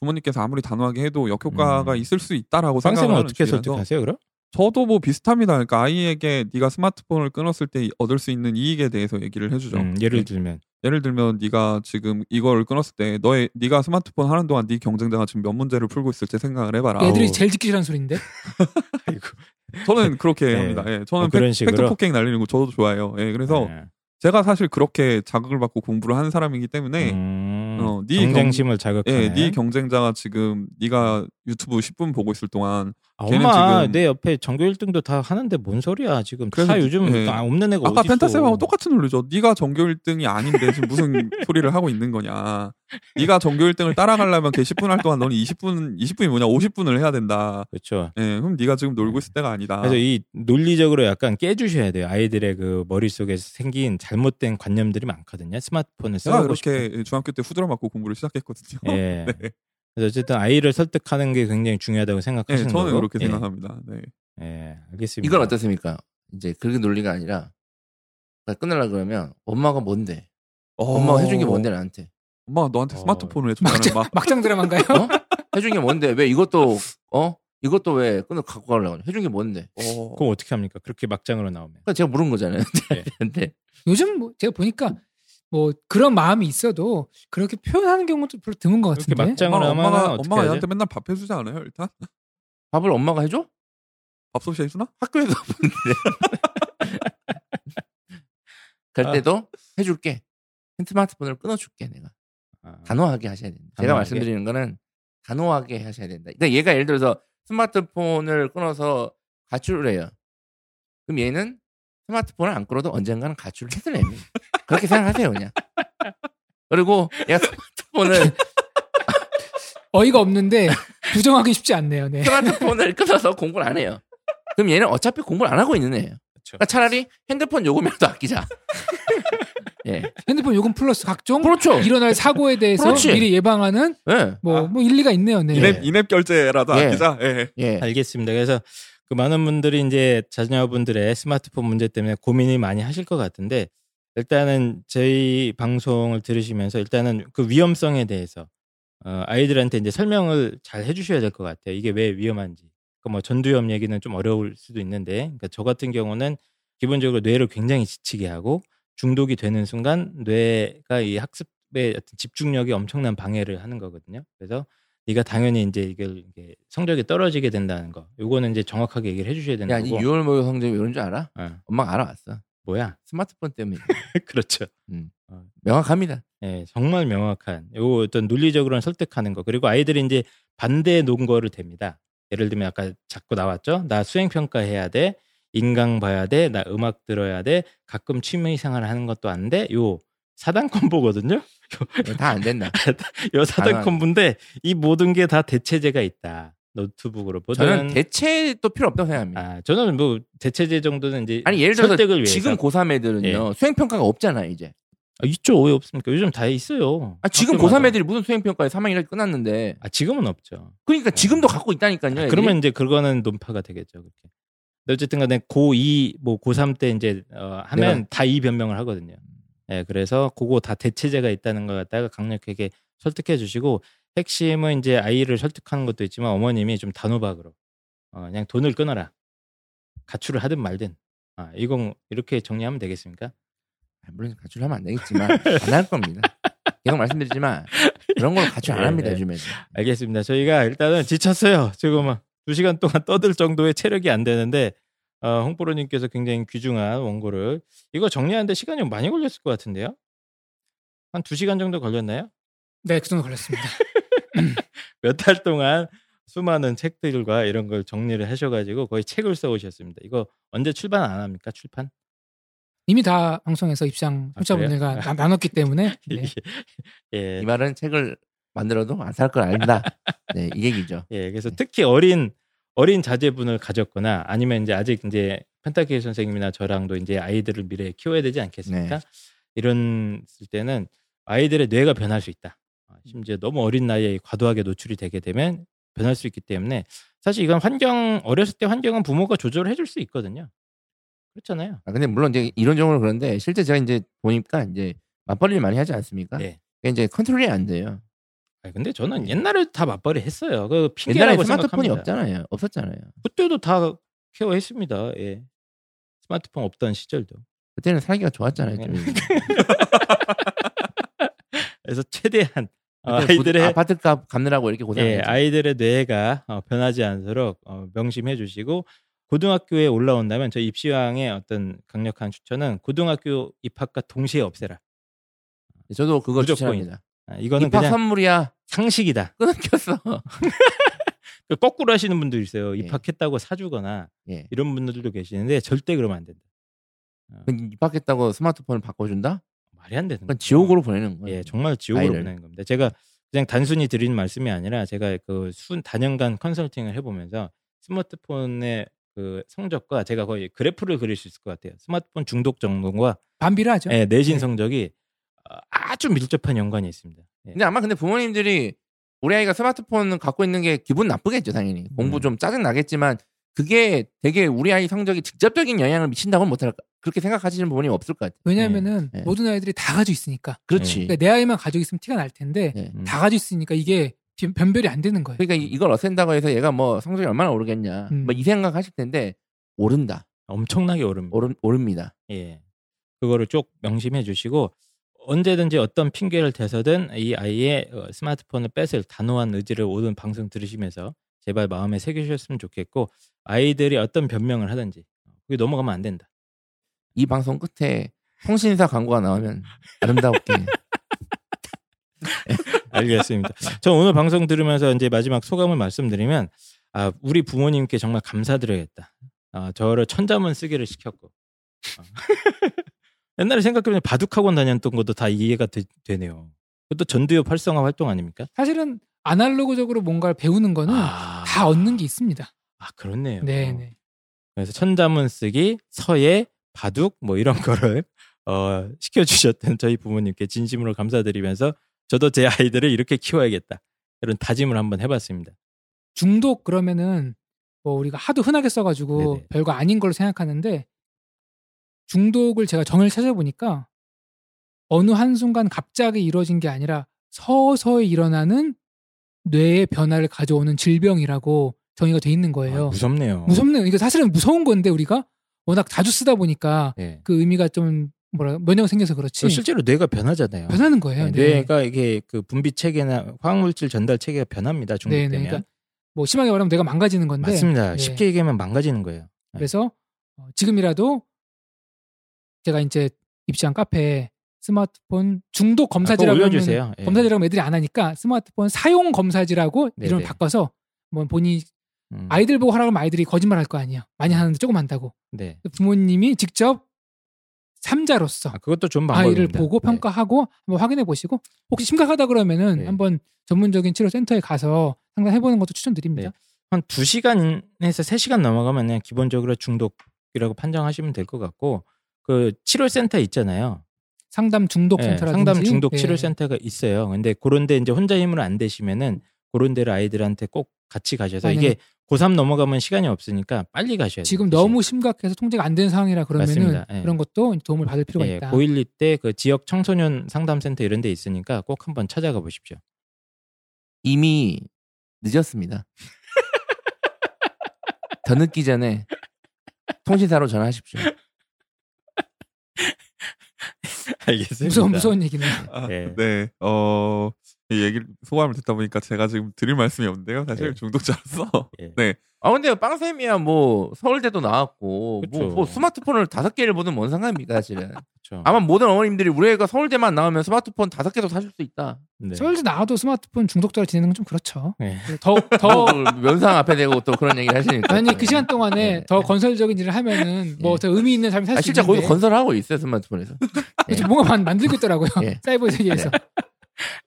S3: 부모님께서 아무리 단호하게 해도 역효과가
S2: 음.
S3: 있을 수 있다라고 생각하는
S2: 어떻게
S3: 주의라서
S2: 설득하세요, 그럼?
S3: 저도 뭐 비슷합니다. 그러니까 아이에게 네가 스마트폰을 끊었을 때 얻을 수 있는 이익에 대해서 얘기를 해주죠.
S2: 음, 예를
S3: 예.
S2: 들면
S3: 예를 들면 네가 지금 이걸 끊었을 때 너의 네가 스마트폰 하는 동안 네 경쟁자가 지금 몇 문제를 풀고 있을지 생각을 해봐라.
S1: 애들이
S2: 아우.
S1: 제일 듣기 싫어하는 소리인데
S2: 아이고.
S3: 저는 그렇게
S2: 네.
S3: 합니다. 예, 저는
S2: 어, 그런
S3: 팩,
S2: 식으로?
S3: 팩트 폭행 날리는 거 저도 좋아해요. 예, 그래서
S2: 네.
S3: 제가 사실 그렇게 자극을 받고 공부를 하는 사람이기 때문에
S2: 음,
S3: 어, 네
S2: 경쟁심을 자극하네.
S3: 예, 네 경쟁자가 지금 네가 유튜브 10분 보고 있을 동안
S2: 아, 엄마
S3: 지금-
S2: 내 옆에 전교 1등도 다 하는데 뭔 소리야 지금
S3: 그래서
S2: 다 요즘
S3: 예.
S2: 아, 없는 애가
S3: 아까 펜타쌤하고 똑같은 논리죠. 네가 전교 1등이 아닌데 지금 무슨 소리를 하고 있는 거냐. 네가 전교 1등을 따라가려면 걔 10분 할 동안 너는 20분 20분이 뭐냐 50분을 해야 된다.
S2: 그렇죠.
S3: 예, 그럼 네가 지금 놀고 있을 때가 아니다.
S2: 그래서 이 논리적으로 약간 깨주셔야 돼요. 아이들의 그 머릿속에 생긴 잘못된 관념들이 많거든요. 스마트폰을
S3: 제가
S2: 써보고 싶은.
S3: 이렇게 중학교 때 후드려 맞고 공부를 시작했거든요.
S2: 예.
S3: 네.
S2: 그래서 어쨌든 아이를 설득하는 게 굉장히 중요하다고
S3: 네,
S2: 생각하시는
S3: 저는
S2: 거고.
S3: 그렇게
S2: 예.
S3: 생각합니다. 네.
S2: 예, 알겠습니다.
S4: 이건 어떻습니까? 이제 그렇게 논리가 아니라 끊으려 그러면 엄마가 뭔데? 엄마가 해준 게 뭔데 나한테?
S3: 엄마가 너한테
S2: 어.
S3: 스마트폰을 해준다는 막
S1: 막장 드라마인가요?
S4: 어? 해준 게 뭔데? 왜 이것도 어? 이것도 왜 끊어 갖고 가려고 그래? 해준 게 뭔데?
S3: 어,
S2: 그럼 어떻게 합니까? 그렇게 막장으로 나오면.
S4: 그러니까 제가 물은 거잖아요.
S2: 네.
S4: 근데
S1: 요즘 뭐 제가 보니까 뭐 그런 마음이 있어도 그렇게 표현하는 경우도 별로 드문 것 같은데.
S2: 막장-
S3: 엄마가,
S2: 하면은
S3: 엄마가, 엄마가? 얘한테 맨날 밥 해주지 않아요? 일단
S4: 밥을 엄마가 해줘?
S3: 밥솥이 해주나?
S4: 학교에 가보는데 갈
S2: 아.
S4: 때도 해줄게. 스마트폰을 끊어줄게 내가.
S2: 아,
S4: 단호하게 하셔야 된다. 제가
S2: 단호하게?
S4: 말씀드리는 거는 단호하게 하셔야 된다. 그러니까 얘가 예를 들어서 스마트폰을 끊어서 가출을 해요. 그럼 얘는 스마트폰을 안 끊어도 언젠가는 가출을 해서 냅니다. 그렇게 생각하세요 그냥. 그리고 얘가 스마트폰을
S1: 어이가 없는데 부정하기 쉽지 않네요. 네.
S4: 스마트폰을 끊어서 공부를 안 해요. 그럼 얘는 어차피 공부를 안 하고 있는 애예요. 그러니까 차라리 핸드폰 요금이라도 아끼자. 예.
S1: 핸드폰 요금 플러스 각종
S4: 그렇죠.
S1: 일어날 사고에 대해서
S4: 그렇지.
S1: 미리 예방하는
S4: 예.
S1: 뭐, 뭐 일리가 있네요. 네.
S3: 이랩 이랩 결제라도
S4: 예.
S3: 아끼자. 예.
S4: 예.
S2: 알겠습니다. 그래서 그 많은 분들이 이제 자녀분들의 스마트폰 문제 때문에 고민이 많이 하실 것 같은데 일단은 저희 방송을 들으시면서 일단은 그 위험성에 대해서 어, 아이들한테 이제 설명을 잘 해주셔야 될 것 같아요. 이게 왜 위험한지. 그뭐 전두엽 얘기는 좀 어려울 수도 있는데, 그러니까 저 같은 경우는 기본적으로 뇌를 굉장히 지치게 하고 중독이 되는 순간 뇌가 이 학습의 어떤 집중력이 엄청난 방해를 하는 거거든요. 그래서 네가 당연히 이제 이걸 성적이 떨어지게 된다는 거. 요거는 이제 정확하게 얘기를 해주셔야 되는
S4: 야, 이
S2: 거고.
S4: 6월 모의 성적이 왜 이런 줄 알아?
S2: 어,
S4: 엄마가 알아왔어.
S2: 뭐야?
S4: 스마트폰 때문에.
S2: 그렇죠.
S4: 명확합니다.
S2: 예, 정말 명확한 요 어떤 논리적으로는 설득하는 거 그리고 아이들이 이제 반대 논거를 됩니다. 예를 들면 아까 자꾸 나왔죠. 나 수행 평가해야 돼. 인강 봐야 돼. 나 음악 들어야 돼. 가끔 취미 생활 하는 것도 안 돼. 요 사단 콤보거든요.
S4: 다 안 된다.
S2: 요 사단 콤보인데 이 모든 게 다 대체제가 있다. 노트북으로 보든
S4: 저는 대체도 필요 없다고 생각합니다.
S2: 아, 저는 뭐 대체제 정도는 이제
S4: 아니 예를 들어서 지금 고3 애들은요 수행 평가가 없잖아 이제.
S2: 아, 있죠. 왜 없습니까? 요즘 다 있어요.
S4: 아, 지금
S2: 학교마다.
S4: 고3 애들이 무슨 수행 평가에 3학년이 끝났는데.
S2: 아, 지금은 없죠.
S4: 그러니까 지금도 갖고 있다니까요.
S2: 아. 그러면 이제 그거는 논파가 되겠죠. 그렇게. 근데 어쨌든 간에 고2, 뭐 고3 때 이제 어, 하면
S4: 네.
S2: 다이 변명을 하거든요. 예, 그래서 그거 다 대체제가 있다는 걸 갖다가 강력하게 설득해 주시고 핵심은 이제 아이를 설득하는 것도 있지만 어머님이 좀 단호박으로 어, 그냥 돈을 끊어라. 가출을 하든 말든. 아, 이건 이렇게 정리하면 되겠습니까?
S4: 아, 물론 가출하면 안 되겠지만 안 할 겁니다. 계속 말씀드리지만 그런 걸 가출 안
S2: 예,
S4: 합니다
S2: 예.
S4: 요즘에.
S2: 알겠습니다. 저희가 일단은 지쳤어요. 지금 두 시간 동안 떠들 정도의 체력이 안 되는데 어, 홍보로님께서 굉장히 귀중한 원고를 이거 정리하는데 시간이 많이 걸렸을 것 같은데요? 한두 시간 정도 걸렸나요?
S1: 네, 그 정도 걸렸습니다.
S2: 몇 달 동안 수많은 책들과 이런 걸 정리를 하셔가지고 거의 책을 써오셨습니다. 이거 언제 출판 안 합니까? 출판?
S1: 이미 다 방송에서 입장
S2: 아,
S1: 청취자분들과
S2: 그래요?
S1: 나- 나눴기 때문에 네.
S2: 예,
S4: 이 말은 책을 만들어도 안 살 걸 안다. 네, 이 얘기죠.
S2: 예, 그래서
S4: 네.
S2: 특히 어린 어린 자제분을 가졌거나 아니면 이제 아직 이제 펜타키 선생님이나 저랑도 이제 아이들을 미래에 키워야 되지 않겠습니까?
S4: 네.
S2: 이런 쓸 때는 아이들의 뇌가 변할 수 있다. 아, 심지어 너무 어린 나이에 과도하게 노출이 되게 되면 변할 수 있기 때문에 사실 이건 환경 어렸을 때 환경은 부모가 조절을 해줄 수 있거든요. 그렇잖아요.
S4: 아, 근데 물론 이제 이론적으로 그런데 실제 제가 이제 보니까 이제 맞벌이를 많이 하지 않습니까?
S2: 네.
S4: 이제 컨트롤이 안 돼요.
S2: 아니, 근데 저는 옛날에 다 맞벌이 했어요. 그
S4: 옛날에 스마트폰이
S2: 생각합니다.
S4: 없잖아요. 없었잖아요.
S2: 그때도 다 케어했습니다. 예. 스마트폰 없던 시절도.
S4: 그때는 살기가 좋았잖아요. 좀.
S2: 네. 그래서 최대한 아이들의
S4: 아파트 값 갚느라고 이렇게
S2: 예,
S4: 고생했죠.
S2: 아이들의 뇌가 어, 변하지 않도록 어, 명심해 주시고 고등학교에 올라온다면 저희 입시왕의 어떤 강력한 추천은 고등학교 입학과 동시에 없애라.
S4: 저도
S2: 무조건
S4: 추천합니다.
S2: 아, 이거는
S4: 입학
S2: 그냥
S4: 선물이야.
S2: 상식이다.
S4: 끊겼어.
S2: 그 거꾸로 하시는 분도 있어요.
S4: 예.
S2: 입학했다고 사주거나
S4: 예.
S2: 이런 분들도 계시는데 절대 그러면 안 된다.
S4: 그럼 입학했다고 스마트폰을 바꿔준다?
S2: 말이 안 되는 거죠.
S4: 지옥으로 보내는 거예요.
S2: 예, 정말 지옥으로
S4: 아이를.
S2: 보내는 겁니다. 제가 그냥 단순히 드리는 말씀이 아니라 제가 그 순 단연간 컨설팅을 해보면서 스마트폰의 그 성적과 제가 거의 그래프를 그릴 수 있을 것 같아요. 스마트폰 중독 정도와
S1: 반비를 하죠.
S2: 예, 내신
S1: 네.
S2: 성적이 어, 아주 밀접한 연관이 있습니다. 예.
S4: 근데 아마 근데 부모님들이 우리 아이가 스마트폰 갖고 있는 게 기분 나쁘겠죠, 당연히. 공부
S2: 음.
S4: 좀 짜증 나겠지만 그게 되게 우리 아이 성적이 직접적인 영향을 미친다고는 못할 그렇게 생각하시는 부모님 없을 것 같아요.
S1: 왜냐하면은
S4: 네.
S1: 모든 아이들이 다 가지고 있으니까.
S4: 그렇지.
S1: 그러니까 내 아이만 가지고 있으면 티가 날 텐데
S4: 네.
S2: 음.
S1: 다 가지고 있으니까 이게 변- 변별이 안 되는 거예요.
S4: 그러니까 이- 이걸 어센다고 해서 얘가 뭐 성적이 얼마나 오르겠냐.
S1: 음.
S4: 뭐이 생각 하실 텐데 오른다.
S2: 엄청나게 오릅니다.
S4: 오른, 오릅니다.
S2: 예. 그거를 쭉 명심해 주시고 언제든지 어떤 핑계를 대서든 이 아이의 어, 스마트폰을 뺏을 단호한 의지를 오늘 방송 들으시면서 제발 마음에 새기셨으면 좋겠고 아이들이 어떤 변명을 하든지 그게 넘어가면 안 된다.
S4: 이 방송 끝에 통신사 광고가 나오면 아름답게
S2: 알겠습니다. 저 오늘 방송 들으면서 이제 마지막 소감을 말씀드리면 아 우리 부모님께 정말 감사드려야겠다. 아 저를 천자문 쓰기를 시켰고 어. 옛날에 생각해보면 바둑학원 다녔던 것도 다 이해가 되, 네요 그것도 전두엽 활성화 활동 아닙니까?
S1: 사실은 아날로그적으로 뭔가를 배우는 거는
S2: 아,
S1: 다 얻는 게 있습니다.
S2: 아 그렇네요.
S1: 네, 네.
S2: 그래서 천자문 쓰기, 서예, 바둑 뭐 이런 거를 어, 시켜주셨던 저희 부모님께 진심으로 감사드리면서 저도 제 아이들을 이렇게 키워야겠다 이런 다짐을 한번 해봤습니다.
S1: 중독 그러면은 뭐 우리가 하도 흔하게 써가지고
S2: 네네.
S1: 별거 아닌 걸로 생각하는데 중독을 제가 정의를 찾아보니까 어느 한순간 갑자기 이루어진 게 아니라 서서히 일어나는 뇌의 변화를 가져오는 질병이라고 정의가 돼 있는
S2: 아,
S1: 거예요.
S2: 무섭네요.
S1: 무섭네요. 이거 사실은 무서운 건데 우리가 워낙 자주 쓰다 보니까
S2: 네.
S1: 그 의미가 좀 뭐라 면역 생겨서 그렇지
S2: 실제로 뇌가 변하잖아요.
S1: 변하는 거예요.
S2: 네,
S1: 네.
S2: 뇌가 이게 그 분비 체계나 화학물질 전달 체계가 변합니다.
S1: 네,
S2: 중독되면.
S1: 네. 그러니까 뭐 심하게 말하면 뇌가 망가지는 건데
S2: 맞습니다.
S1: 네.
S2: 쉽게 얘기하면 망가지는 거예요.
S1: 그래서 어, 지금이라도 제가 이제 입시한 카페에 스마트폰 중독
S2: 아,
S1: 검사지라고.
S2: 예.
S1: 검사지라고 애들이 안 하니까 스마트폰 사용 검사지라고
S2: 네네.
S1: 이름을 바꿔서 뭐 본인이
S2: 음,
S1: 아이들 보고 하라고 하면 아이들이 거짓말 할 거 아니에요. 많이 하는데 조금 한다고.
S2: 네.
S1: 부모님이 직접 삼자로서
S2: 아, 그것도 방법입니다.
S1: 아이를 보고
S2: 네.
S1: 평가하고 한번 확인해 보시고 혹시 심각하다 그러면은
S2: 네.
S1: 한번 전문적인 치료 센터에 가서 상담해 보는 것도 추천드립니다.
S2: 네. 한 2시간에서 3시간 넘어가면 그냥 기본적으로 중독이라고 판정하시면 될 것 같고 그 치료센터 있잖아요.
S1: 상담 중독
S2: 예,
S1: 센터라든지
S2: 상담 중독
S1: 예.
S2: 치료 센터가 있어요. 근데 그런데 이제 혼자 힘으로 안 되시면은 그런 데를 아이들한테 꼭 같이 가셔서
S1: 아니,
S2: 이게 고3 넘어가면 시간이 없으니까 빨리 가셔야 돼요.
S1: 지금
S2: 대신.
S1: 너무 심각해서 통제가 안 되는 상황이라 그러면은.
S2: 예.
S1: 그런 것도 도움을 받을 필요가
S2: 예,
S1: 있다.
S2: 고1, 2때 그 지역 청소년 상담 센터 이런 데 있으니까 꼭 한번 찾아가 보십시오.
S4: 이미 늦었습니다. 더 늦기 전에 통신사로 전화하십시오.
S2: 알겠습니다.
S1: 무서운 무서운 얘기네.
S3: 아,
S2: 예.
S3: 네. 어, 이 얘기를 소감을 듣다 보니까 제가 지금 드릴 말씀이 없는데요. 사실
S2: 예.
S3: 중독자로서.
S2: 예.
S3: 네.
S4: 아 근데 빵쌤이야 뭐 서울대도 나왔고 뭐. 뭐 스마트폰을 다섯 개를 보든 뭔 상관입니까 사실은. 아마 모든 어머님들이 우리 애가 서울대만 나오면 스마트폰 다섯 개도 사줄 수 있다.
S2: 네.
S1: 서울대 나와도 스마트폰 중독자로 지내는 건 좀 그렇죠.
S2: 네.
S4: 더더그 면상 앞에 대고 또 그런 얘기를 하시니까.
S1: 아니 그 시간 동안에
S4: 네.
S1: 더 건설적인 일을 하면은 뭐 더 의미 있는 삶을
S4: 아,
S1: 살수
S4: 실제
S1: 있는데
S4: 거기서 건설하고 있어요 스마트폰에서.
S1: 그래서 뭔가 만, 만들고 있더라고요.
S4: 예.
S1: 사이버 세계에서.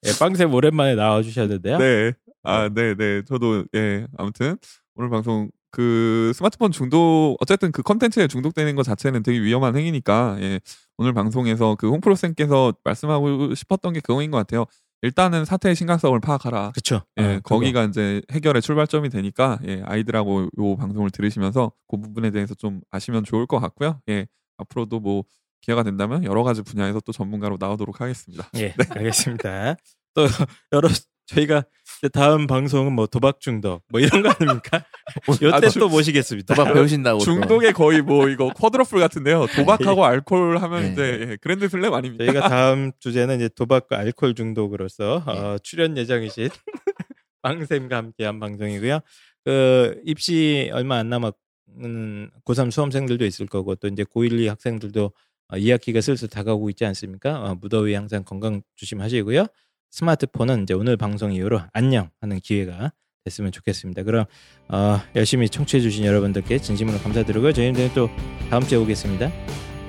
S2: 예, 빵쌤 오랜만에 나와주셨는데요.
S3: 네. 아, 네, 네. 저도, 예. 아무튼, 오늘 방송 그 스마트폰 중독 어쨌든 그 컨텐츠에 중독되는 것 자체는 되게 위험한 행위니까 예, 오늘 방송에서 그 홍프로 쌤께서 말씀하고 싶었던 게 그거인 것 같아요. 일단은 사태의 심각성을 파악하라.
S2: 그쵸.
S3: 예,
S2: 어, 그거.
S3: 거기가 이제 해결의 출발점이 되니까 예, 아이들하고 요 방송을 들으시면서 그 부분에 대해서 좀 아시면 좋을 것 같고요. 예, 앞으로도 뭐 기회가 된다면 여러 가지 분야에서 또 전문가로 나오도록 하겠습니다.
S2: 예, 알겠습니다. 또 여러 저희가 다음 방송은 뭐 도박 중독 뭐 이런 거 아닙니까? 요때
S3: 아, 주-
S2: 또 모시겠습니다.
S4: 도박 배우신다고. 또.
S3: 중독의 거의 뭐 이거 쿼드러플 같은데요. 도박하고 알코올 하면
S4: 네.
S3: 이제 예, 그랜드 슬램 아닙니까?
S2: 저희가 다음 주제는 이제 도박과 알코올 중독으로서 어, 출연 예정이신 빵쌤과 함께한 방송이고요. 그 입시 얼마 안 남았는 고3 수험생들도 있을 거고 또 이제 고1, 2 학생들도 어, 2학기가 슬슬 다가오고 있지 않습니까? 어, 무더위 항상 건강 조심하시고요. 스마트폰은 이제 오늘 방송 이후로 안녕 하는 기회가 됐으면 좋겠습니다. 그럼 어, 열심히 청취해 주신 여러분들께 진심으로 감사드리고요. 저희는 또 다음 주에 오겠습니다.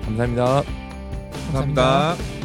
S4: 감사합니다.
S3: 감사합니다.